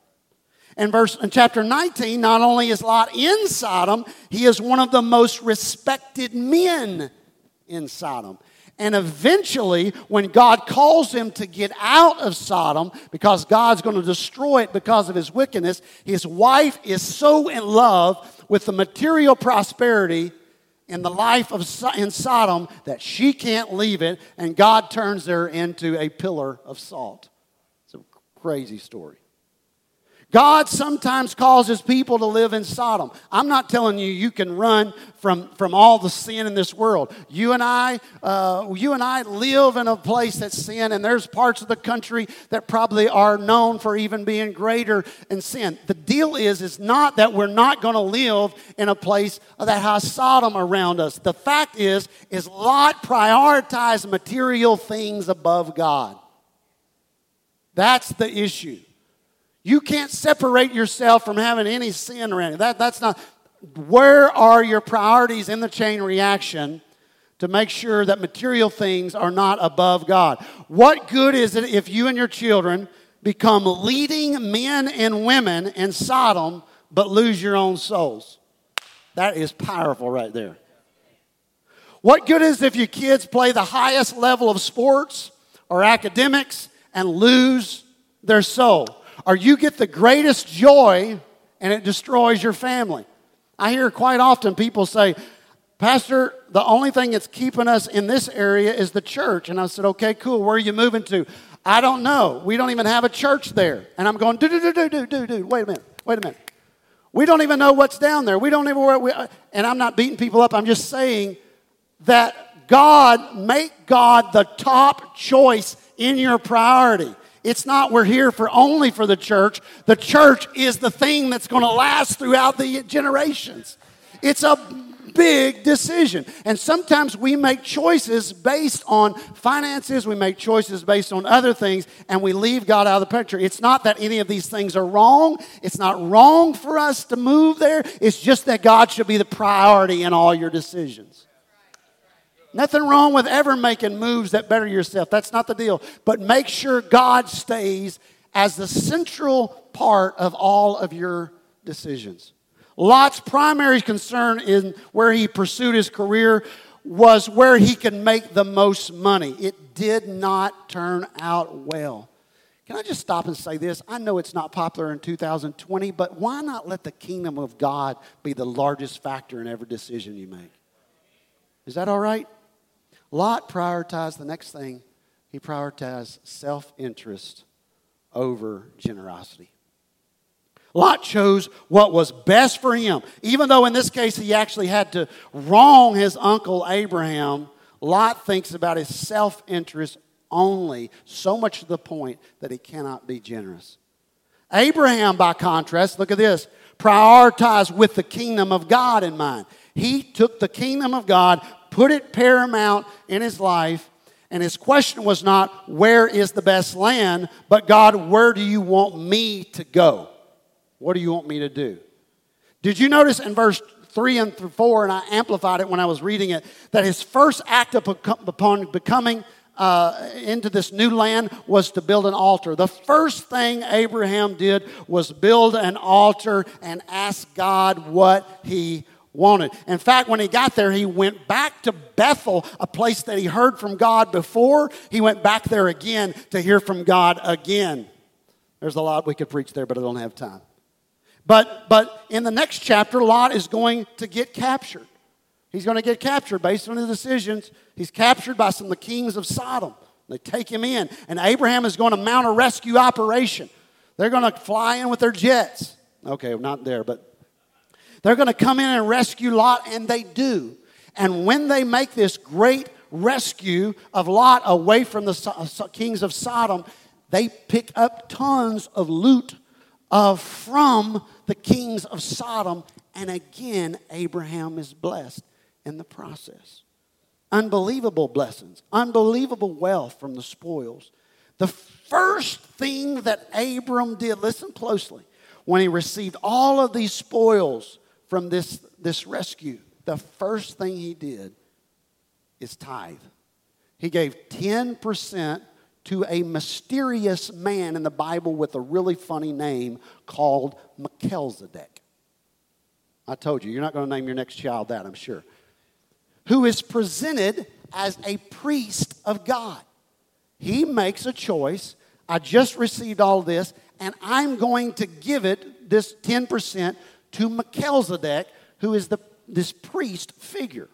In verse in chapter 19, not only is Lot in Sodom, he is one of the most respected men in Sodom. And eventually, when God calls him to get out of Sodom, because God's going to destroy it because of his wickedness, his wife is so in love with the material prosperity in the life of in Sodom that she can't leave it, and God turns her into a pillar of salt. It's a crazy story. God sometimes causes people to live in Sodom. I'm not telling you you can run from, from all the sin in this world. You and I, uh, you and I live in a place that's sin, and there's parts of the country that probably are known for even being greater in sin. The deal is, is not that we're not going to live in a place that has Sodom around us. The fact is, is Lot prioritized material things above God. That's the issue. You can't separate yourself from having any sin around you. That, that's not. Where are your priorities in the chain reaction to make sure that material things are not above God? What good is it if you and your children become leading men and women in Sodom but lose your own souls? That is powerful right there. What good is if your kids play the highest level of sports or academics and lose their soul? Or you get the greatest joy and it destroys your family. I hear quite often people say, Pastor, the only thing that's keeping us in this area is the church. And I said, okay, cool. Where are you moving to? I don't know. We don't even have a church there. And I'm going, do, do, do, do, do, do, do. Wait a minute. Wait a minute. We don't even know what's down there. We don't even where we, and I'm not beating people up. I'm just saying that God, make God the top choice in your priority. It's not we're here for only for the church. The church is the thing that's going to last throughout the generations. It's a big decision. And sometimes we make choices based on finances, we make choices based on other things, and we leave God out of the picture. It's not that any of these things are wrong. It's not wrong for us to move there. It's just that God should be the priority in all your decisions. Nothing wrong with ever making moves that better yourself. That's not the deal. But make sure God stays as the central part of all of your decisions. Lot's primary concern in where he pursued his career was where he could make the most money. It did not turn out well. Can I just stop and say this? I know it's not popular in 2020, but why not let the kingdom of God be the largest factor in every decision you make? Is that all right? Lot prioritized the next thing, he prioritized self interest over generosity. Lot chose what was best for him. Even though in this case he actually had to wrong his uncle Abraham, Lot thinks about his self interest only, so much to the point that he cannot be generous. Abraham, by contrast, look at this, prioritized with the kingdom of God in mind. He took the kingdom of God, put it paramount in his life, and his question was not, Where is the best land? but God, where do you want me to go? What do you want me to do? Did you notice in verse 3 and 4, and I amplified it when I was reading it, that his first act upon becoming uh, into this new land was to build an altar. The first thing Abraham did was build an altar and ask God what he wanted. In fact, when he got there, he went back to Bethel, a place that he heard from God before. He went back there again to hear from God again. There's a lot we could preach there, but I don't have time. But, but in the next chapter, Lot is going to get captured. He's going to get captured based on his decisions. He's captured by some of the kings of Sodom. They take him in, and Abraham is going to mount a rescue operation. They're going to fly in with their jets. Okay, not there, but they're going to come in and rescue Lot, and they do. And when they make this great rescue of Lot away from the kings of Sodom, they pick up tons of loot of from the kings of Sodom, and again, Abraham is blessed in the process. Unbelievable blessings, unbelievable wealth from the spoils. The first thing that Abram did, listen closely, when he received all of these spoils from this, this rescue, the first thing he did is tithe. He gave 10% to a mysterious man in the Bible with a really funny name called Melchizedek. I told you, you're not going to name your next child that, I'm sure. Who is presented as a priest of God. He makes a choice. I just received all this, and I'm going to give it, this 10%, to Melchizedek, who is the, this priest figure.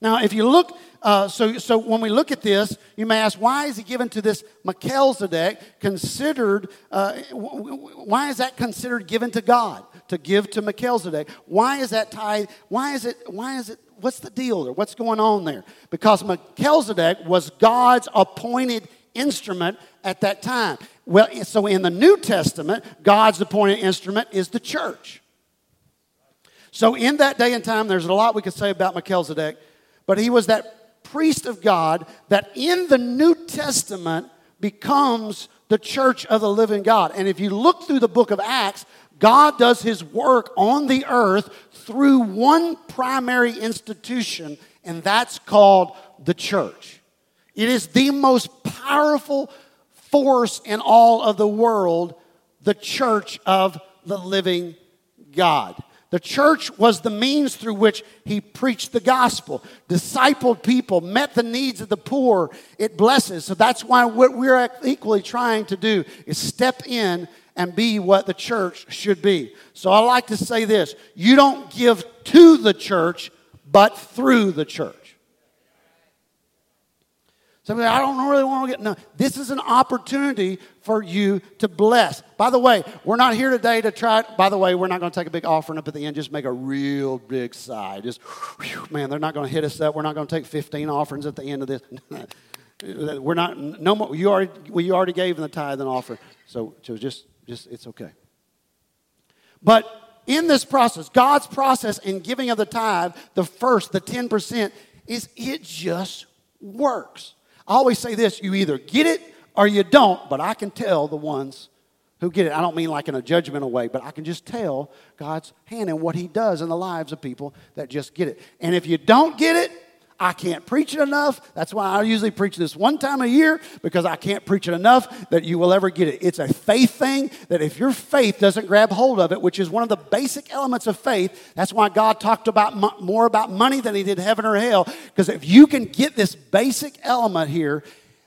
Now, if you look, uh, so, so when we look at this, you may ask, why is he given to this Melchizedek considered, uh, why is that considered given to God? To give to Melchizedek. Why is that tied, Why is it, why is it, what's the deal there? What's going on there? Because Melchizedek was God's appointed instrument at that time. Well, so in the New Testament, God's appointed instrument is the church. So in that day and time, there's a lot we could say about Melchizedek. But he was that priest of God that in the New Testament becomes the church of the living God. And if you look through the book of Acts, God does his work on the earth through one primary institution, and that's called the church. It is the most powerful force in all of the world, the church of the living God. The church was the means through which he preached the gospel, discipled people, met the needs of the poor. It blesses. So that's why what we're equally trying to do is step in and be what the church should be. So I like to say this you don't give to the church, but through the church. I don't really want to get. No, this is an opportunity for you to bless. By the way, we're not here today to try. By the way, we're not going to take a big offering up at the end. Just make a real big sigh. Just, whew, man, they're not going to hit us up. We're not going to take 15 offerings at the end of this. we're not. No more. You already. We already gave the tithe and offering. So, so just, just, it's okay. But in this process, God's process in giving of the tithe, the first, the 10%, is it just works. I always say this you either get it or you don't, but I can tell the ones who get it. I don't mean like in a judgmental way, but I can just tell God's hand and what He does in the lives of people that just get it. And if you don't get it, I can't preach it enough. That's why I usually preach this one time a year because I can't preach it enough that you will ever get it. It's a faith thing that if your faith doesn't grab hold of it, which is one of the basic elements of faith, that's why God talked about more about money than he did heaven or hell. Because if you can get this basic element here,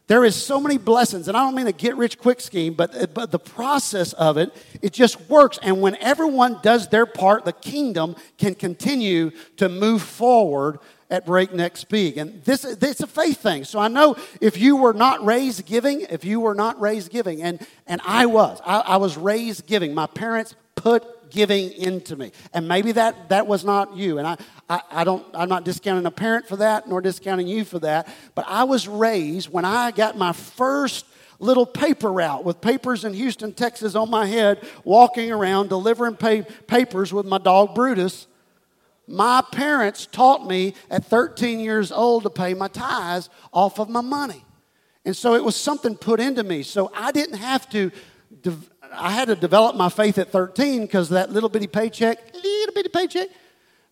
there is so many blessings, and I don't mean a get rich quick scheme, but, but the process of it, it just works. And when everyone does their part, the kingdom can continue to move forward at breakneck speed. And this, it's a faith thing. So I know if you were not raised giving, if you were not raised giving, and, and I was, I, I was raised giving. My parents put giving into me. And maybe that, that was not you. And I, I, I, don't, I'm not discounting a parent for that, nor discounting you for that. But I was raised when I got my first little paper route with papers in Houston, Texas on my head, walking around delivering papers with my dog Brutus. My parents taught me at 13 years old to pay my tithes off of my money. And so it was something put into me. So I didn't have to, I had to develop my faith at 13 because that little bitty paycheck, little bitty paycheck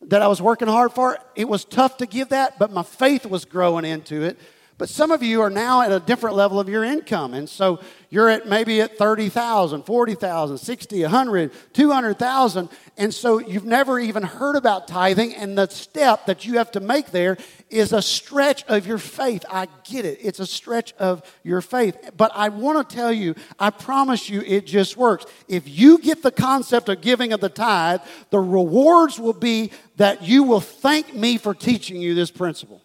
that I was working hard for, it was tough to give that, but my faith was growing into it. But some of you are now at a different level of your income. And so you're at maybe at 30,000, 40,000, 60, 100, 200,000. And so you've never even heard about tithing. And the step that you have to make there is a stretch of your faith. I get it. It's a stretch of your faith. But I want to tell you, I promise you, it just works. If you get the concept of giving of the tithe, the rewards will be that you will thank me for teaching you this principle.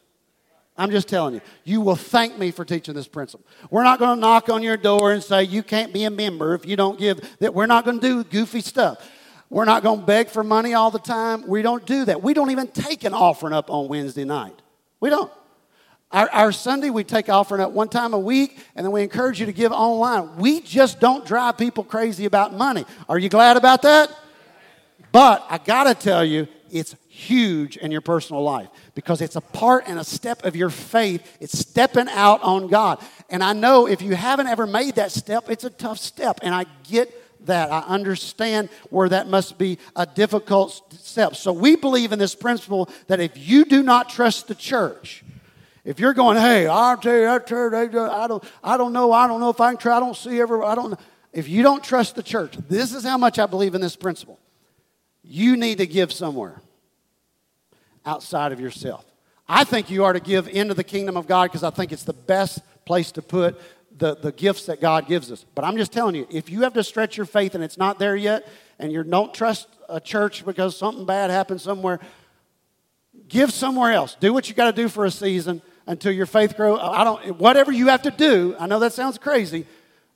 I'm just telling you, you will thank me for teaching this principle. We're not going to knock on your door and say you can't be a member if you don't give. That we're not going to do goofy stuff. We're not going to beg for money all the time. We don't do that. We don't even take an offering up on Wednesday night. We don't. Our, our, Sunday, we take offering up one time a week, and then we encourage you to give online. We just don't drive people crazy about money. Are you glad about that? But I got to tell you, it's huge in your personal life because it's a part and a step of your faith. It's stepping out on God. And I know if you haven't ever made that step, it's a tough step. And I get that. I understand where that must be a difficult step. So we believe in this principle that if you do not trust the church, if you're going, hey, I'll tell you that church, I don't, I don't know, I don't know if I can try, I don't see ever, I don't know. If you don't trust the church, this is how much I believe in this principle. You need to give somewhere outside of yourself. I think you are to give into the kingdom of God because I think it's the best place to put the, the gifts that God gives us. But I'm just telling you, if you have to stretch your faith and it's not there yet, and you don't trust a church because something bad happened somewhere, give somewhere else. Do what you got to do for a season until your faith grows. I don't, whatever you have to do. I know that sounds crazy,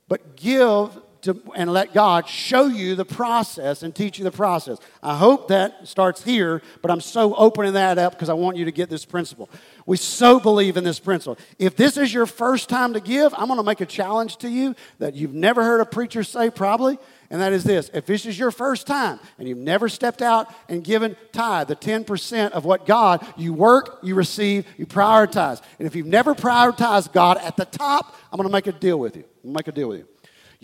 but give to, and let God show you the process and teach you the process. I hope that starts here, but I'm so opening that up because I want you to get this principle. We so believe in this principle. If this is your first time to give, I'm going to make a challenge to you that you've never heard a preacher say, probably, and that is this. If this is your first time and you've never stepped out and given tithe, the 10% of what God, you work, you receive, you prioritize. And if you've never prioritized God at the top, I'm going to make a deal with you. I'm going to make a deal with you.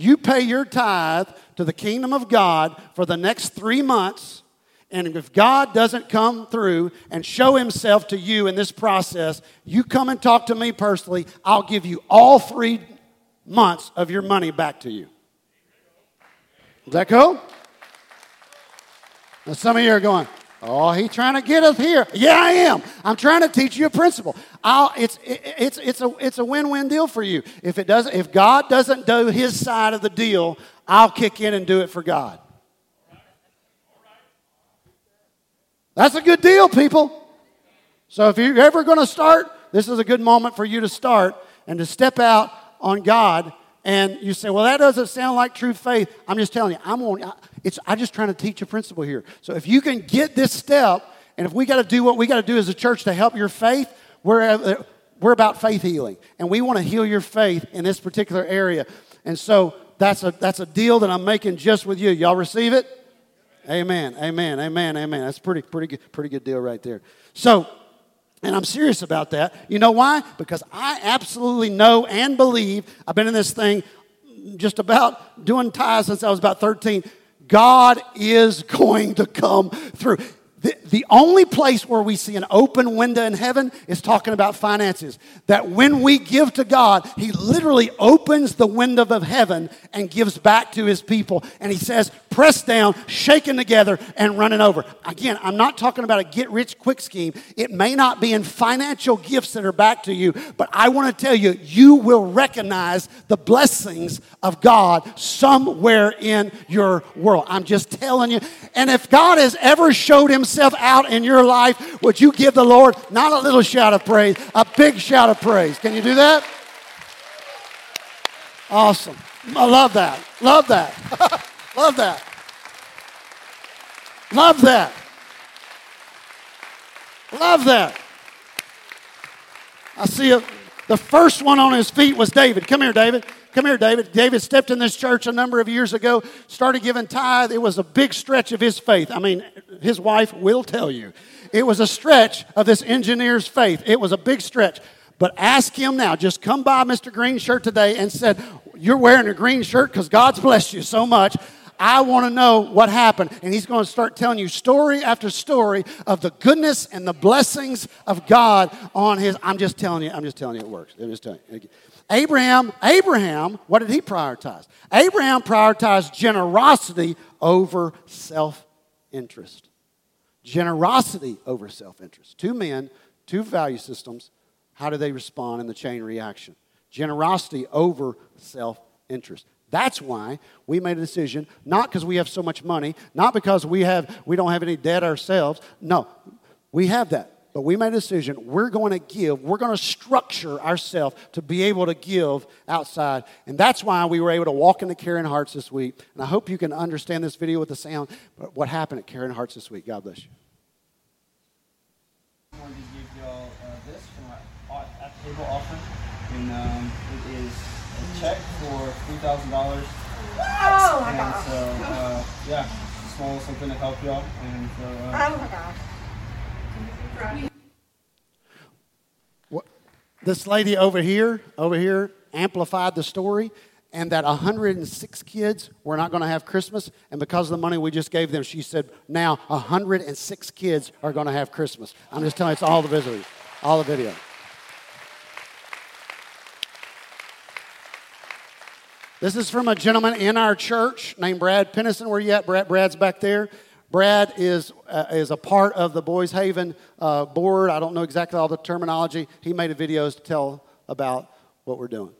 You pay your tithe to the kingdom of God for the next three months. And if God doesn't come through and show himself to you in this process, you come and talk to me personally. I'll give you all three months of your money back to you. Is that cool? Now, some of you are going, Oh, he's trying to get us here. Yeah, I am. I'm trying to teach you a principle. I'll, it's, it's, it's, a, it's a win-win deal for you. If, it doesn't, if God doesn't do his side of the deal, I'll kick in and do it for God. That's a good deal, people. So if you're ever going to start, this is a good moment for you to start and to step out on God. And you say, well, that doesn't sound like true faith. I'm just telling you, I'm on, it's, I'm just trying to teach a principle here. So if you can get this step, and if we got to do what we got to do as a church to help your faith, we're, uh, we're about faith healing. And we want to heal your faith in this particular area. And so that's a, that's a deal that I'm making just with you. Y'all receive it? Amen. Amen. Amen. Amen. That's pretty, pretty good, pretty good deal right there. So, and I'm serious about that. You know why? Because I absolutely know and believe, I've been in this thing just about doing tithes since I was about 13. God is going to come through. The, the only place where we see an open window in heaven is talking about finances. That when we give to God, He literally opens the window of heaven and gives back to His people. And He says, press down, shaken together, and running over. Again, I'm not talking about a get rich quick scheme. It may not be in financial gifts that are back to you, but I want to tell you, you will recognize the blessings of God somewhere in your world. I'm just telling you. And if God has ever showed Himself, out in your life, would you give the Lord not a little shout of praise, a big shout of praise? Can you do that? Awesome. I love that. Love that. love that. Love that. Love that. I see a, the first one on his feet was David. Come here, David. Come here, David. David stepped in this church a number of years ago, started giving tithe. It was a big stretch of his faith. I mean, his wife will tell you. It was a stretch of this engineer's faith. It was a big stretch. But ask him now. Just come by Mr. Green shirt today and said, You're wearing a green shirt because God's blessed you so much. I want to know what happened. And he's going to start telling you story after story of the goodness and the blessings of God on his. I'm just telling you, I'm just telling you it works. I'm just telling you. Abraham, Abraham, what did he prioritize? Abraham prioritized generosity over self interest. Generosity over self interest. Two men, two value systems. How do they respond in the chain reaction? Generosity over self interest. That's why we made a decision, not because we have so much money, not because we, have, we don't have any debt ourselves. No, we have that. But we made a decision we're going to give, we're going to structure ourselves to be able to give outside. And that's why we were able to walk into Caring Hearts this week. And I hope you can understand this video with the sound. But what happened at Caring Hearts this week? God bless you. I wanted to give y'all uh, this from our at table offering. And um, it is a check for $3,000. Oh my and gosh. so, uh, yeah, small something to help y'all. And so, uh, Oh my gosh. What, this lady over here, over here, amplified the story, and that 106 kids were not going to have Christmas. And because of the money we just gave them, she said, now 106 kids are going to have Christmas. I'm just telling you, it's all the video. All the video. This is from a gentleman in our church named Brad Pennison. Where you at? Brad, Brad's back there. Brad is, uh, is a part of the Boys Haven uh, board. I don't know exactly all the terminology. He made a videos to tell about what we're doing.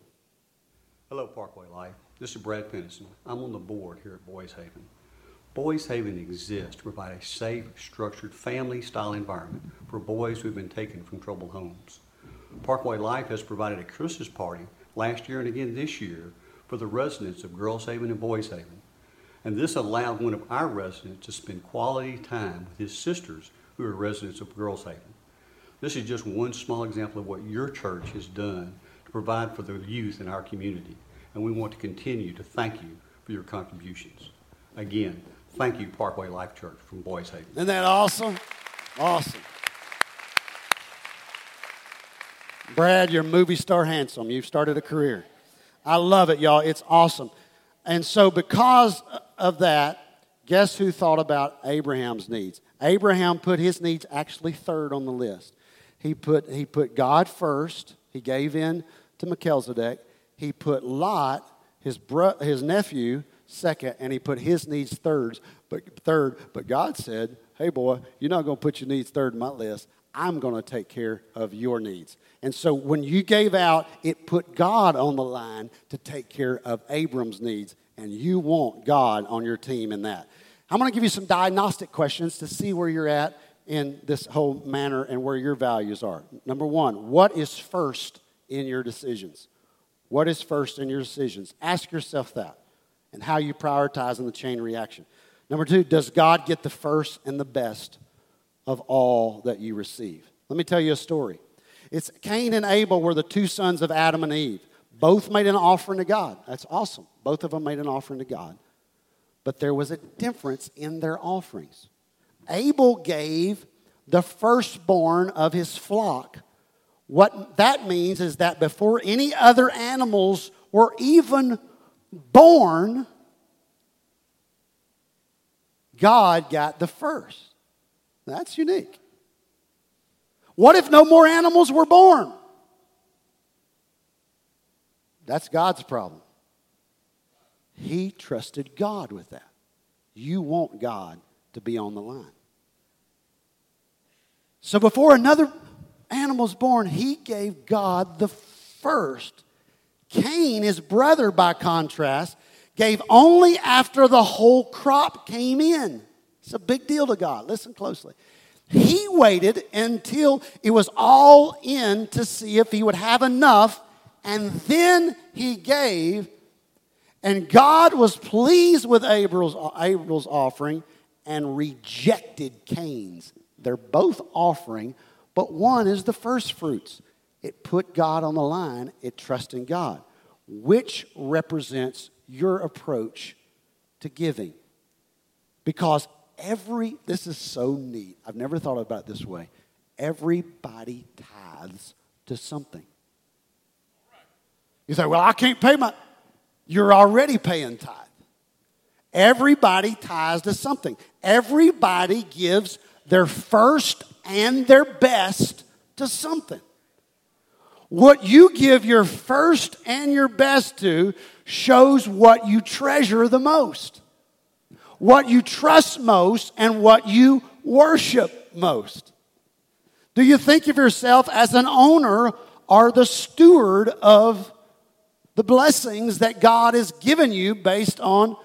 Hello, Parkway Life. This is Brad Pennison. I'm on the board here at Boys Haven. Boys Haven exists to provide a safe, structured, family style environment for boys who have been taken from troubled homes. Parkway Life has provided a Christmas party last year and again this year for the residents of Girls Haven and Boys Haven. And this allowed one of our residents to spend quality time with his sisters who are residents of Girls Haven. This is just one small example of what your church has done to provide for the youth in our community. And we want to continue to thank you for your contributions. Again, thank you, Parkway Life Church from Boys Haven. Isn't that awesome? Awesome. Brad, you're movie star handsome. You've started a career. I love it, y'all. It's awesome. And so, because of that, guess who thought about Abraham's needs? Abraham put his needs actually third on the list. He put, he put God first, he gave in to Melchizedek. He put Lot, his, bro, his nephew, second, and he put his needs third. But third, but God said, "Hey, boy, you're not going to put your needs third on my list. I'm going to take care of your needs." And so, when you gave out, it put God on the line to take care of Abram's needs, and you want God on your team in that. I'm going to give you some diagnostic questions to see where you're at in this whole manner and where your values are. Number one, what is first in your decisions? What is first in your decisions? Ask yourself that and how you prioritize in the chain reaction. Number two, does God get the first and the best of all that you receive? Let me tell you a story. It's Cain and Abel were the two sons of Adam and Eve. Both made an offering to God. That's awesome. Both of them made an offering to God. But there was a difference in their offerings. Abel gave the firstborn of his flock. What that means is that before any other animals were even born, God got the first. That's unique. What if no more animals were born? That's God's problem. He trusted God with that. You want God to be on the line. So before another animal's born, he gave God the first. Cain, his brother, by contrast, gave only after the whole crop came in. It's a big deal to God. Listen closely. He waited until it was all in to see if he would have enough, and then he gave. And God was pleased with Abel's, Abel's offering and rejected Cain's. They're both offering, but one is the first fruits. It put God on the line, it trusted God. Which represents your approach to giving? Because every, this is so neat. I've never thought about it this way. Everybody tithes to something. You say, well, I can't pay my, you're already paying tithe. Everybody tithes to something. Everybody gives their first and their best to something. What you give your first and your best to shows what you treasure the most, what you trust most, and what you worship most. Do you think of yourself as an owner or the steward of the blessings that God has given you based on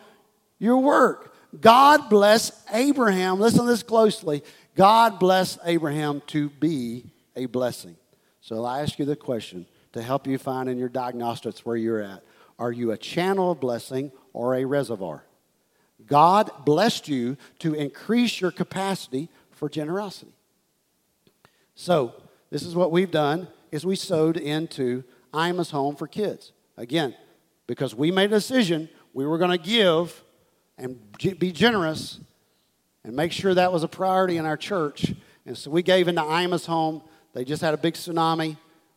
your work? God bless Abraham. Listen to this closely. God bless Abraham to be a blessing. So I ask you the question to help you find in your diagnostics where you're at. Are you a channel of blessing or a reservoir? God blessed you to increase your capacity for generosity. So, this is what we've done is we sowed into Ima's home for kids. Again, because we made a decision we were going to give and be generous and make sure that was a priority in our church. And so we gave into Ima's home. They just had a big tsunami.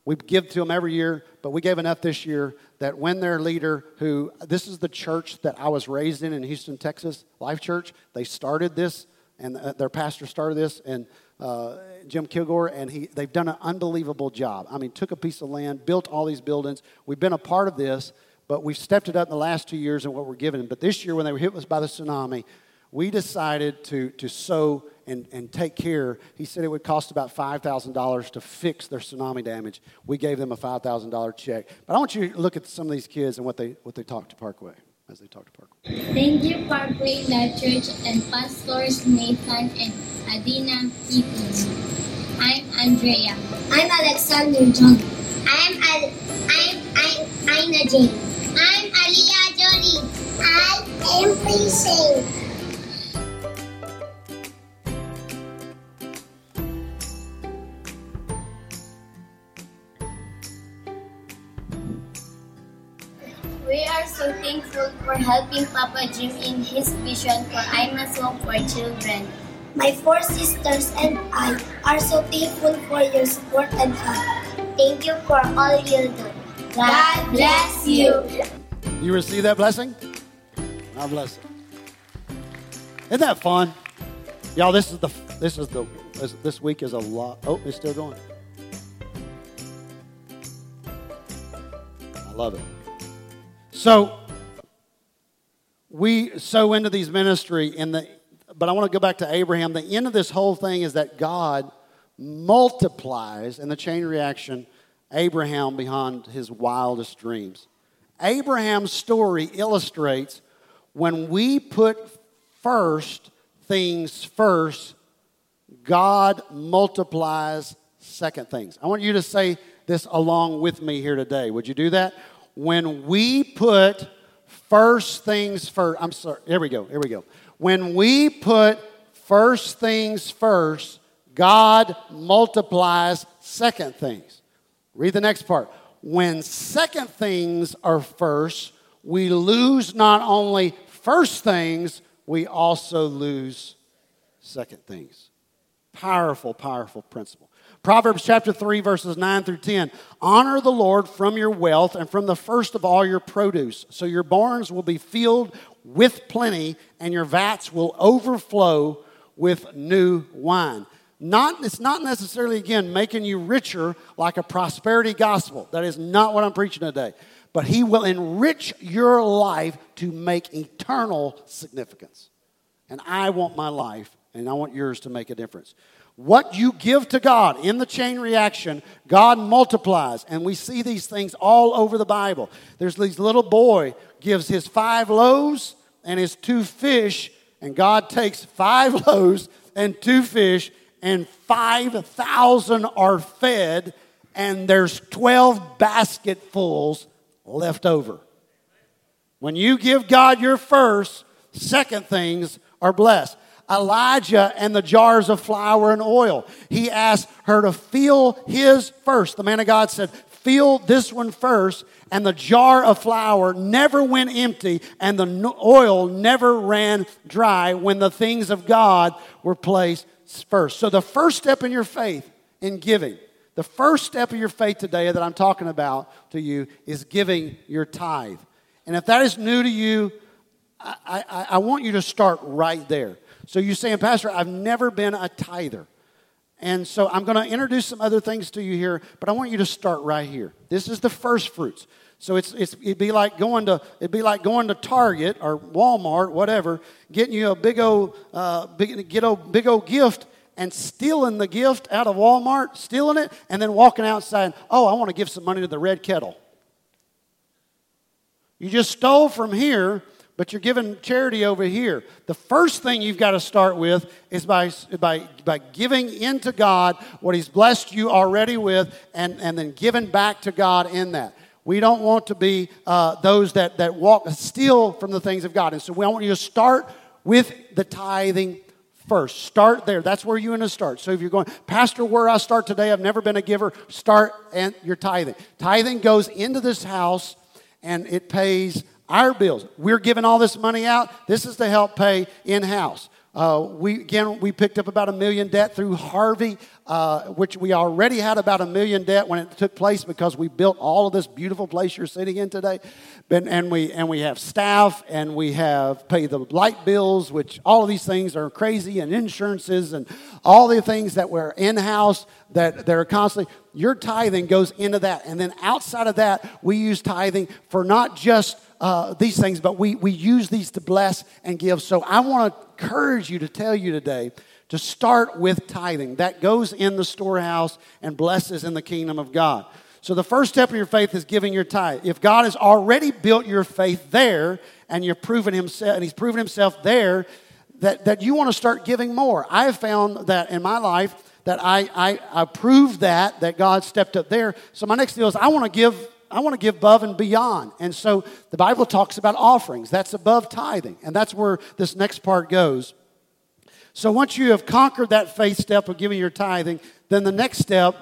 We give to them every year, but we gave enough this year that when their leader, who this is the church that I was raised in in Houston, Texas, Life Church, they started this, and uh, their pastor started this, and uh, Jim Kilgore, and he, they've done an unbelievable job. I mean, took a piece of land, built all these buildings. We've been a part of this, but we've stepped it up in the last two years and what we're giving. But this year, when they were hit by the tsunami, we decided to, to sow and, and take care. He said it would cost about $5,000 to fix their tsunami damage. We gave them a $5,000 check. But I want you to look at some of these kids and what they, what they talk to Parkway, as they talk to Parkway. Thank you, Parkway Life Church and Pastors Nathan and Adina Eaton. I'm Andrea. I'm Alexander John. I'm Al- I'm I'm Ina Jane. I'm Aliyah Jolie. I am Precinct. Are so thankful for helping Papa Jim in his vision for Ima's Home for Children. My four sisters and I are so thankful for your support and help. Thank you for all you do. God bless you. You receive that blessing? God bless. Isn't that fun? Y'all, this is the this is the this week is a lot. Oh, it's still going. I love it. So we sow into these ministry in the but I want to go back to Abraham. The end of this whole thing is that God multiplies in the chain reaction Abraham beyond his wildest dreams. Abraham's story illustrates when we put first things first, God multiplies second things. I want you to say this along with me here today. Would you do that? When we put first things first, I'm sorry, here we go, here we go. When we put first things first, God multiplies second things. Read the next part. When second things are first, we lose not only first things, we also lose second things. Powerful, powerful principle. Proverbs chapter 3, verses 9 through 10. Honor the Lord from your wealth and from the first of all your produce, so your barns will be filled with plenty and your vats will overflow with new wine. Not, it's not necessarily, again, making you richer like a prosperity gospel. That is not what I'm preaching today. But He will enrich your life to make eternal significance. And I want my life, and I want yours to make a difference. What you give to God in the chain reaction, God multiplies. And we see these things all over the Bible. There's this little boy gives his five loaves and his two fish, and God takes five loaves and two fish, and 5,000 are fed, and there's 12 basketfuls left over. When you give God your first, second things are blessed. Elijah and the jars of flour and oil. He asked her to fill his first. The man of God said, Fill this one first. And the jar of flour never went empty, and the oil never ran dry when the things of God were placed first. So, the first step in your faith in giving, the first step of your faith today that I'm talking about to you is giving your tithe. And if that is new to you, I, I, I want you to start right there. So you're saying, Pastor, I've never been a tither. And so I'm going to introduce some other things to you here, but I want you to start right here. This is the first fruits. So it's, it's, it'd be like going to it'd be like going to Target or Walmart, whatever, getting you a big old uh, big get old, big old gift and stealing the gift out of Walmart, stealing it, and then walking outside. Oh, I want to give some money to the red kettle. You just stole from here but you're giving charity over here. The first thing you've got to start with is by, by, by giving into God what He's blessed you already with and, and then giving back to God in that. We don't want to be uh, those that, that walk, steal from the things of God. And so we want you to start with the tithing first. Start there. That's where you're going to start. So if you're going, Pastor, where I start today, I've never been a giver, start and your tithing. Tithing goes into this house and it pays our bills. We're giving all this money out. This is to help pay in house. Uh, we again we picked up about a million debt through Harvey, uh, which we already had about a million debt when it took place because we built all of this beautiful place you're sitting in today, and, and we and we have staff and we have pay the light bills, which all of these things are crazy, and insurances and all the things that were in house that are constantly. Your tithing goes into that, and then outside of that, we use tithing for not just uh, these things, but we, we use these to bless and give. So I want to encourage you to tell you today to start with tithing. That goes in the storehouse and blesses in the kingdom of God. So the first step of your faith is giving your tithe. If God has already built your faith there and you're proving himself and he's proven himself there, that, that you want to start giving more. I have found that in my life that I, I, I proved that, that God stepped up there. So my next deal is I want to give I want to give above and beyond. And so the Bible talks about offerings. That's above tithing. And that's where this next part goes. So once you have conquered that faith step of giving your tithing, then the next step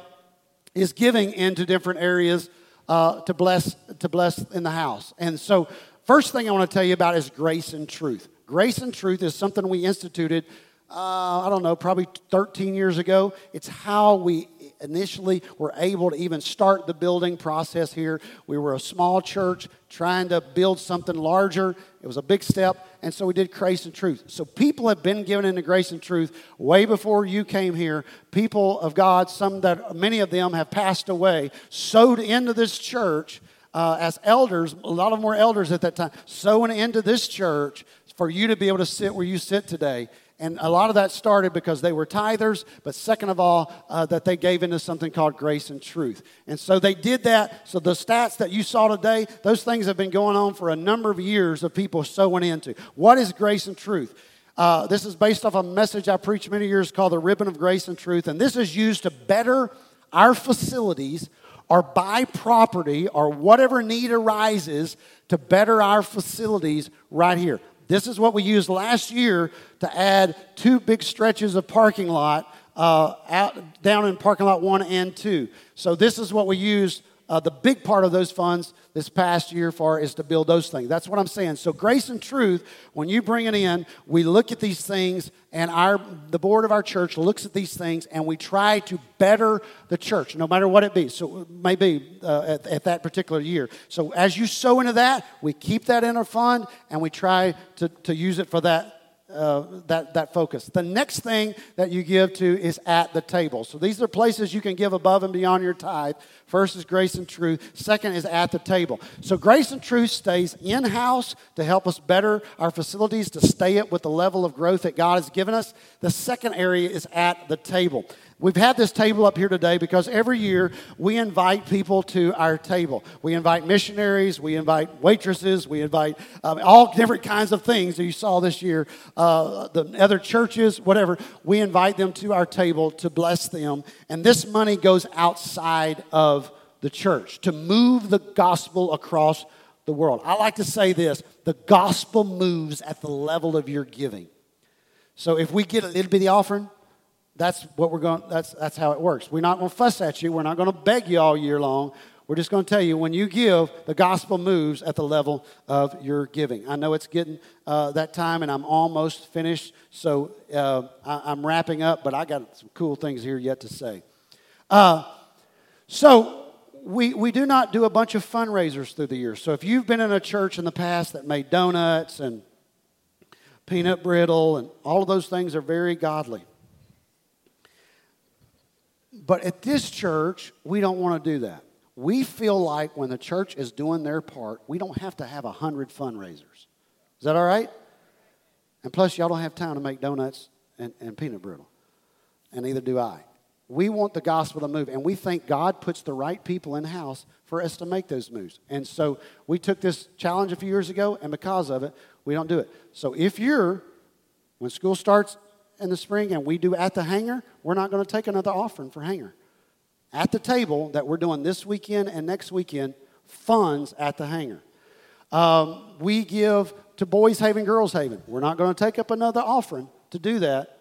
is giving into different areas uh, to bless to bless in the house. And so first thing I want to tell you about is grace and truth. Grace and truth is something we instituted uh, I don't know, probably 13 years ago. It's how we initially we were able to even start the building process here. We were a small church trying to build something larger. It was a big step, and so we did Grace and Truth. So people have been given into Grace and Truth way before you came here. People of God, some that many of them have passed away, sowed into this church. Uh, as elders, a lot of them were elders at that time, sowing into this church for you to be able to sit where you sit today. And a lot of that started because they were tithers, but second of all, uh, that they gave into something called grace and truth. And so they did that. So the stats that you saw today, those things have been going on for a number of years of people sowing into. What is grace and truth? Uh, this is based off a message I preached many years called the Ribbon of Grace and Truth. And this is used to better our facilities or buy property or whatever need arises to better our facilities right here. This is what we used last year to add two big stretches of parking lot uh, out down in parking lot one and two. So this is what we used. Uh, the big part of those funds this past year for is to build those things. That's what I'm saying. So grace and truth, when you bring it in, we look at these things, and our the board of our church looks at these things, and we try to better the church, no matter what it be. So it may be uh, at, at that particular year. So as you sow into that, we keep that in our fund, and we try to, to use it for that uh, that, that focus. The next thing that you give to is at the table. So these are places you can give above and beyond your tithe. First is grace and truth. Second is at the table. So grace and truth stays in house to help us better our facilities to stay it with the level of growth that God has given us. The second area is at the table. We've had this table up here today because every year we invite people to our table. We invite missionaries, we invite waitresses, we invite um, all different kinds of things that you saw this year, uh, the other churches, whatever. We invite them to our table to bless them. And this money goes outside of the church to move the gospel across the world. I like to say this the gospel moves at the level of your giving. So if we get a little bit of offering, that's what we're going that's that's how it works. We're not going to fuss at you. We're not going to beg you all year long. We're just going to tell you when you give the gospel moves at the level of your giving. I know it's getting uh, that time and i'm almost finished so uh, I, am wrapping up but i got some cool things here yet to say. Uh, so we, we do not do a bunch of fundraisers through the year. So if you've been in a church in the past that made donuts and peanut brittle and all of those things are very godly but at this church, we don't want to do that. We feel like when the church is doing their part, we don't have to have a hundred fundraisers. Is that all right? And plus, y'all don't have time to make donuts and, and peanut brittle. And neither do I. We want the gospel to move, and we think God puts the right people in house for us to make those moves. And so we took this challenge a few years ago, and because of it, we don't do it. So if you're, when school starts in the spring and we do at the hangar, we're not going to take another offering for hangar. At the table that we're doing this weekend and next weekend, funds at the hangar. Um, we give to Boys Haven, Girls Haven. We're not going to take up another offering to do that.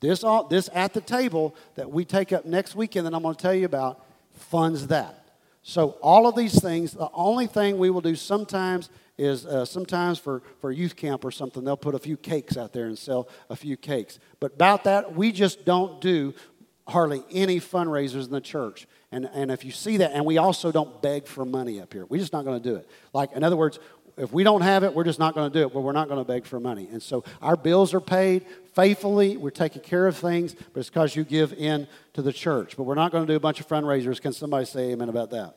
This, this at the table that we take up next weekend that I'm going to tell you about funds that. So, all of these things, the only thing we will do sometimes is uh, sometimes for, for youth camp or something, they'll put a few cakes out there and sell a few cakes. But about that, we just don't do hardly any fundraisers in the church. And, and if you see that, and we also don't beg for money up here. We're just not going to do it. Like, in other words, if we don't have it, we're just not going to do it, but we're not going to beg for money. And so our bills are paid faithfully. We're taking care of things, but it's because you give in to the church. But we're not going to do a bunch of fundraisers. Can somebody say amen about that?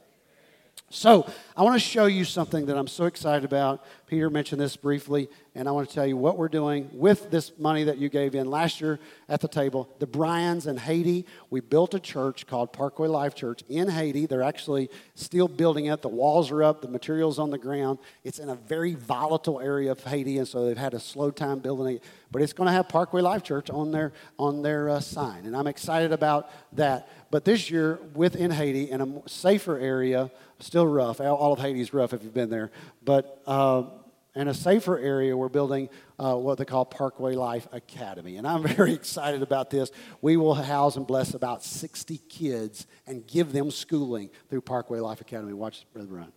So, I want to show you something that I'm so excited about. Peter mentioned this briefly, and I want to tell you what we're doing with this money that you gave in last year at the table. The Bryans in Haiti, we built a church called Parkway Life Church in Haiti. They're actually still building it. The walls are up, the materials on the ground. It's in a very volatile area of Haiti, and so they've had a slow time building it. But it's going to have Parkway Life Church on their on their uh, sign, and I'm excited about that. But this year, within Haiti, in a safer area still rough. All of Haiti's rough if you've been there. But uh, in a safer area, we're building uh, what they call Parkway Life Academy. And I'm very excited about this. We will house and bless about 60 kids and give them schooling through Parkway Life Academy. Watch Brother Run.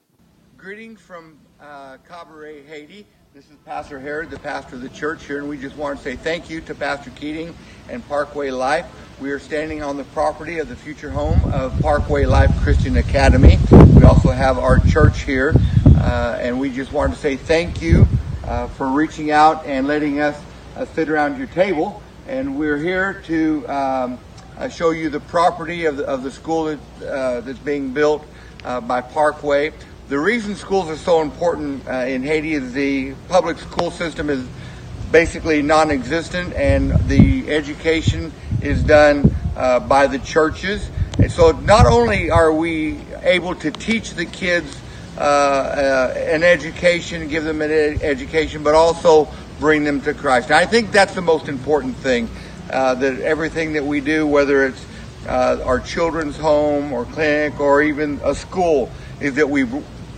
Greeting from uh, Cabaret, Haiti. This is Pastor Herod, the pastor of the church here, and we just want to say thank you to Pastor Keating and Parkway Life. We are standing on the property of the future home of Parkway Life Christian Academy. We also have our church here, uh, and we just wanted to say thank you uh, for reaching out and letting us uh, sit around your table. And we're here to um, uh, show you the property of the, of the school that, uh, that's being built uh, by Parkway. The reason schools are so important uh, in Haiti is the public school system is basically non-existent, and the education is done uh, by the churches. And so, not only are we able to teach the kids uh, uh an education, give them an ed- education, but also bring them to Christ. And I think that's the most important thing. Uh, that everything that we do, whether it's uh, our children's home or clinic or even a school, is that we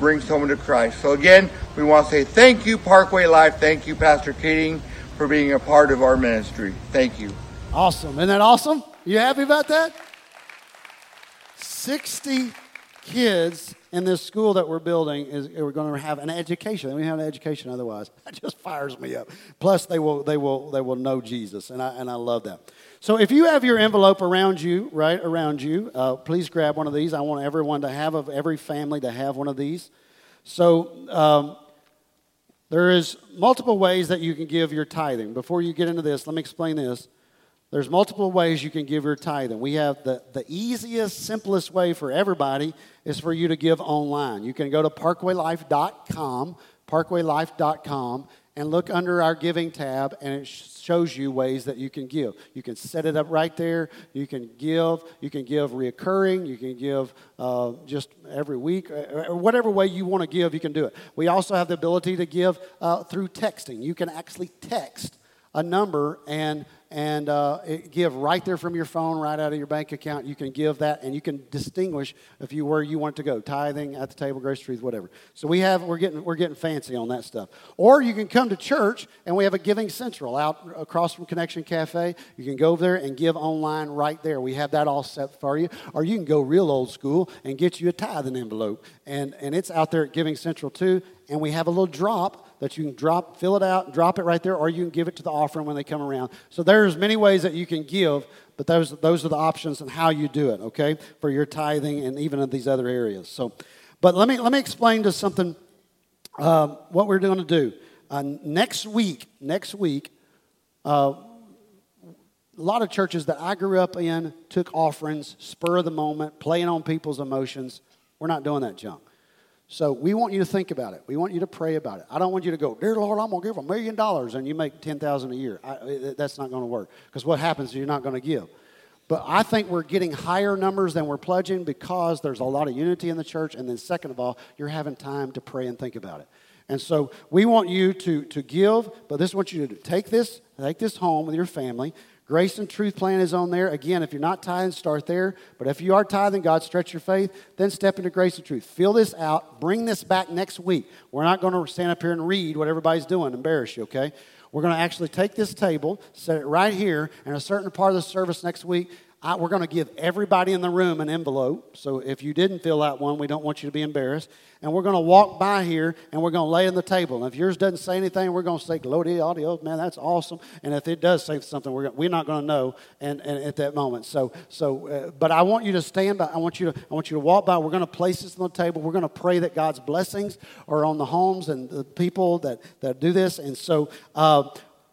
bring someone to Christ. So again, we want to say thank you, Parkway Life. Thank you, Pastor Keating, for being a part of our ministry. Thank you. Awesome. Isn't that awesome? You happy about that? 60 kids in this school that we're building is we're going to have an education. We have an education otherwise. That just fires me up. Plus, they will they will they will know Jesus, and I and I love that. So, if you have your envelope around you, right around you, uh, please grab one of these. I want everyone to have of every family to have one of these. So, um, There is multiple ways that you can give your tithing. Before you get into this, let me explain this. There's multiple ways you can give your tithing. We have the, the easiest, simplest way for everybody is for you to give online. You can go to parkwaylife.com, parkwaylife.com, and look under our giving tab, and it shows you ways that you can give. You can set it up right there. You can give. You can give reoccurring. You can give uh, just every week, uh, or whatever way you want to give. You can do it. We also have the ability to give uh, through texting. You can actually text a number and and uh, give right there from your phone, right out of your bank account. You can give that, and you can distinguish if you where you want to go, tithing at the table, grace truth, whatever. So we have we're getting we're getting fancy on that stuff. Or you can come to church, and we have a giving central out across from Connection Cafe. You can go there and give online right there. We have that all set for you. Or you can go real old school and get you a tithing envelope, and and it's out there at Giving Central too. And we have a little drop that you can drop, fill it out, drop it right there, or you can give it to the offering when they come around. So there's many ways that you can give, but those, those are the options and how you do it, okay, for your tithing and even in these other areas. So, but let me, let me explain to something uh, what we're going to do. Uh, next week, next week, uh, a lot of churches that I grew up in took offerings, spur of the moment, playing on people's emotions. We're not doing that junk. So we want you to think about it. We want you to pray about it. I don't want you to go, dear Lord, I'm going to give a million dollars and you make 10000 a year. I, eh, eh, that's not going to work because what happens is you're not going to give. But I think we're getting higher numbers than we're pledging because there's a lot of unity in the church. And then, second of all, you're having time to pray and think about it. And so we want you to, to give, but this wants you to take this, take this home with your family. Grace and Truth Plan is on there. Again, if you're not tithing, start there. But if you are tithing, God stretch your faith, then step into Grace and Truth. Fill this out. Bring this back next week. We're not going to stand up here and read what everybody's doing, embarrass you, okay? We're going to actually take this table, set it right here, and a certain part of the service next week, I, we're going to give everybody in the room an envelope. So if you didn't fill out one, we don't want you to be embarrassed. And we're going to walk by here and we're going to lay on the table. And if yours doesn't say anything, we're going to say, Glory audio, man, that's awesome. And if it does say something, we're, we're not going to know and, and at that moment. So, so uh, but I want you to stand by. I want you to, I want you to walk by. We're going to place this on the table. We're going to pray that God's blessings are on the homes and the people that, that do this. And so, uh,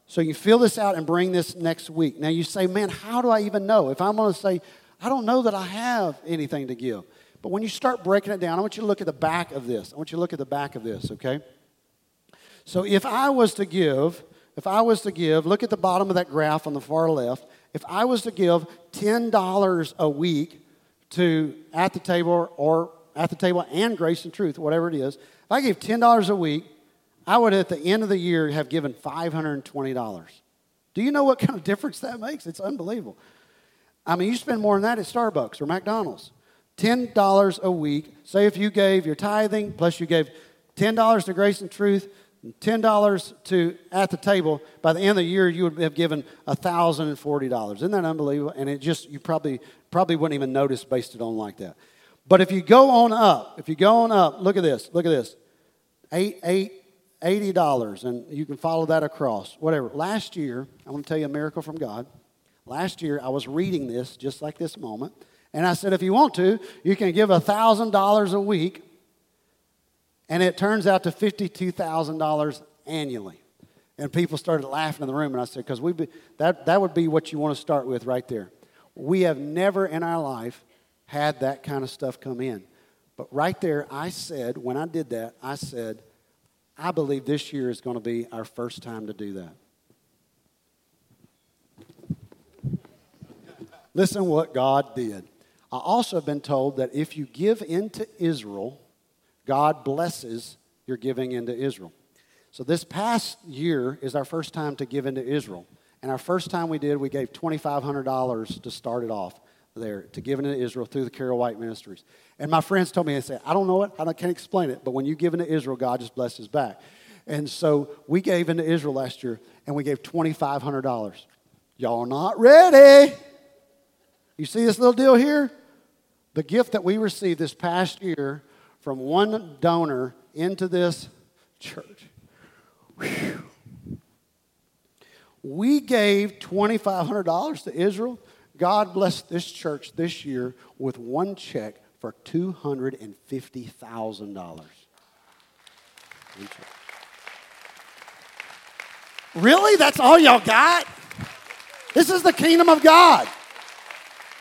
so you fill this out and bring this next week. Now you say, man, how do I even know? If I'm going to say, I don't know that I have anything to give. But when you start breaking it down, I want you to look at the back of this. I want you to look at the back of this, okay? So if I was to give, if I was to give, look at the bottom of that graph on the far left. If I was to give $10 a week to at the table or at the table and grace and truth, whatever it is, if I gave $10 a week, I would at the end of the year have given $520. Do you know what kind of difference that makes? It's unbelievable. I mean, you spend more than that at Starbucks or McDonald's. $10 a week. Say if you gave your tithing, plus you gave $10 to Grace and Truth, $10 to at the table, by the end of the year, you would have given $1,040. Isn't that unbelievable? And it just, you probably, probably wouldn't even notice based it on like that. But if you go on up, if you go on up, look at this, look at this. Eight, eight, $80, and you can follow that across, whatever. Last year, I'm going to tell you a miracle from God. Last year, I was reading this just like this moment, and I said, if you want to, you can give $1,000 a week, and it turns out to $52,000 annually. And people started laughing in the room, and I said, because that, that would be what you want to start with right there. We have never in our life had that kind of stuff come in. But right there, I said, when I did that, I said, I believe this year is going to be our first time to do that. Listen what God did. I also have been told that if you give into Israel, God blesses your giving into Israel. So this past year is our first time to give into Israel. And our first time we did, we gave $2,500 to start it off there, to give into Israel through the Carol White Ministries. And my friends told me, they said, I don't know it, I can't explain it, but when you give into Israel, God just blesses back. And so we gave into Israel last year, and we gave $2,500. Y'all not ready. You see this little deal here? The gift that we received this past year from one donor into this church. Whew. We gave $2,500 to Israel. God blessed this church this year with one check for $250,000. Really? That's all y'all got? This is the kingdom of God.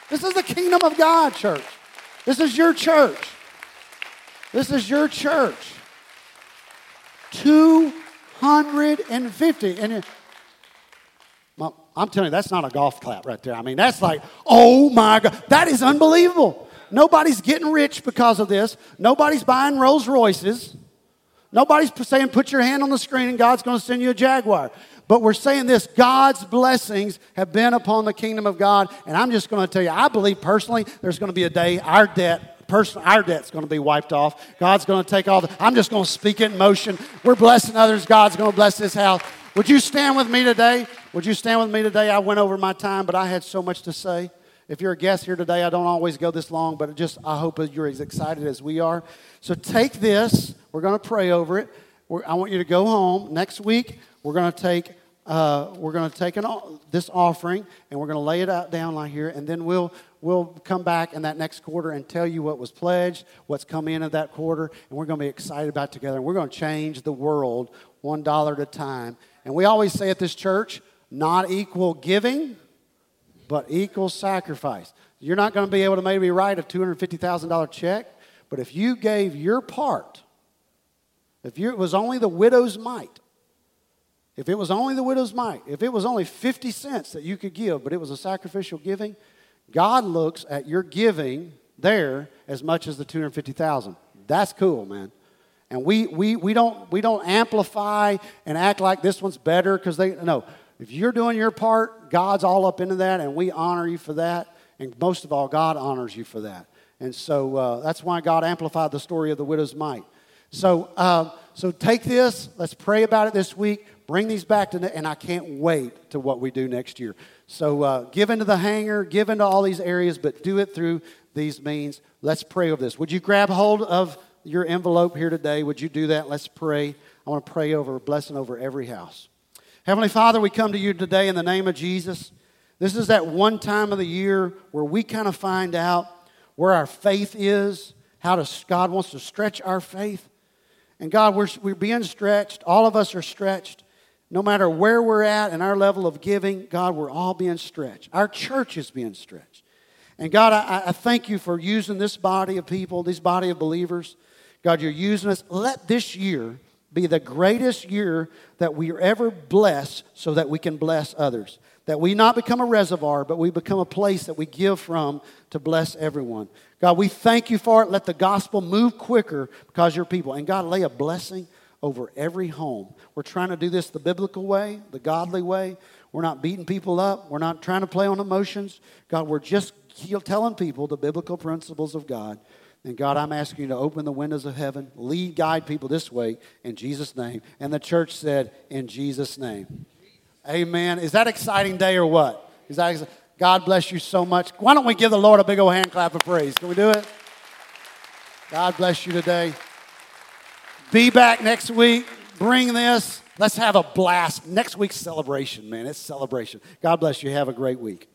This is the kingdom of God, church. This is your church. This is your church. 250. And I'm telling you, that's not a golf clap right there. I mean, that's like, oh my God, that is unbelievable. Nobody's getting rich because of this. Nobody's buying Rolls Royces. Nobody's saying, put your hand on the screen and God's going to send you a Jaguar. But we're saying this God's blessings have been upon the kingdom of God. And I'm just going to tell you, I believe personally there's going to be a day our debt, person, our debt's going to be wiped off. God's going to take all the, I'm just going to speak it in motion. We're blessing others. God's going to bless this house. Would you stand with me today? Would you stand with me today? I went over my time, but I had so much to say. If you're a guest here today, I don't always go this long, but just I hope you're as excited as we are. So take this. We're going to pray over it. We're, I want you to go home next week. We're going to take uh, we're going to take an, this offering and we're going to lay it out down like here, and then we'll we'll come back in that next quarter and tell you what was pledged, what's come in of that quarter, and we're going to be excited about together. And we're going to change the world one dollar at a time. And we always say at this church, not equal giving, but equal sacrifice. You're not going to be able to maybe write a $250,000 check, but if you gave your part, if you, it was only the widow's mite, if it was only the widow's mite, if it was only 50 cents that you could give, but it was a sacrificial giving, God looks at your giving there as much as the 250,000. That's cool, man. And we, we, we, don't, we don't amplify and act like this one's better because they, no. If you're doing your part, God's all up into that, and we honor you for that. And most of all, God honors you for that. And so uh, that's why God amplified the story of the widow's mite. So, uh, so take this. Let's pray about it this week. Bring these back to, and I can't wait to what we do next year. So uh, give into the hangar, give into all these areas, but do it through these means. Let's pray over this. Would you grab hold of your envelope here today. Would you do that? Let's pray. I want to pray over a blessing over every house. Heavenly Father, we come to you today in the name of Jesus. This is that one time of the year where we kind of find out where our faith is, how does God wants to stretch our faith. And God, we're, we're being stretched. All of us are stretched. No matter where we're at and our level of giving, God, we're all being stretched. Our church is being stretched. And God, I, I thank you for using this body of people, this body of believers God, you're using us. Let this year be the greatest year that we are ever blessed so that we can bless others. That we not become a reservoir, but we become a place that we give from to bless everyone. God, we thank you for it. Let the gospel move quicker because you're people. And God, lay a blessing over every home. We're trying to do this the biblical way, the godly way. We're not beating people up. We're not trying to play on emotions. God, we're just telling people the biblical principles of God. And God, I'm asking you to open the windows of heaven, lead, guide people this way in Jesus' name. And the church said, in Jesus' name. Amen. Is that exciting day or what? Is that God bless you so much. Why don't we give the Lord a big old hand clap of praise? Can we do it? God bless you today. Be back next week. Bring this. Let's have a blast. Next week's celebration, man. It's celebration. God bless you. Have a great week.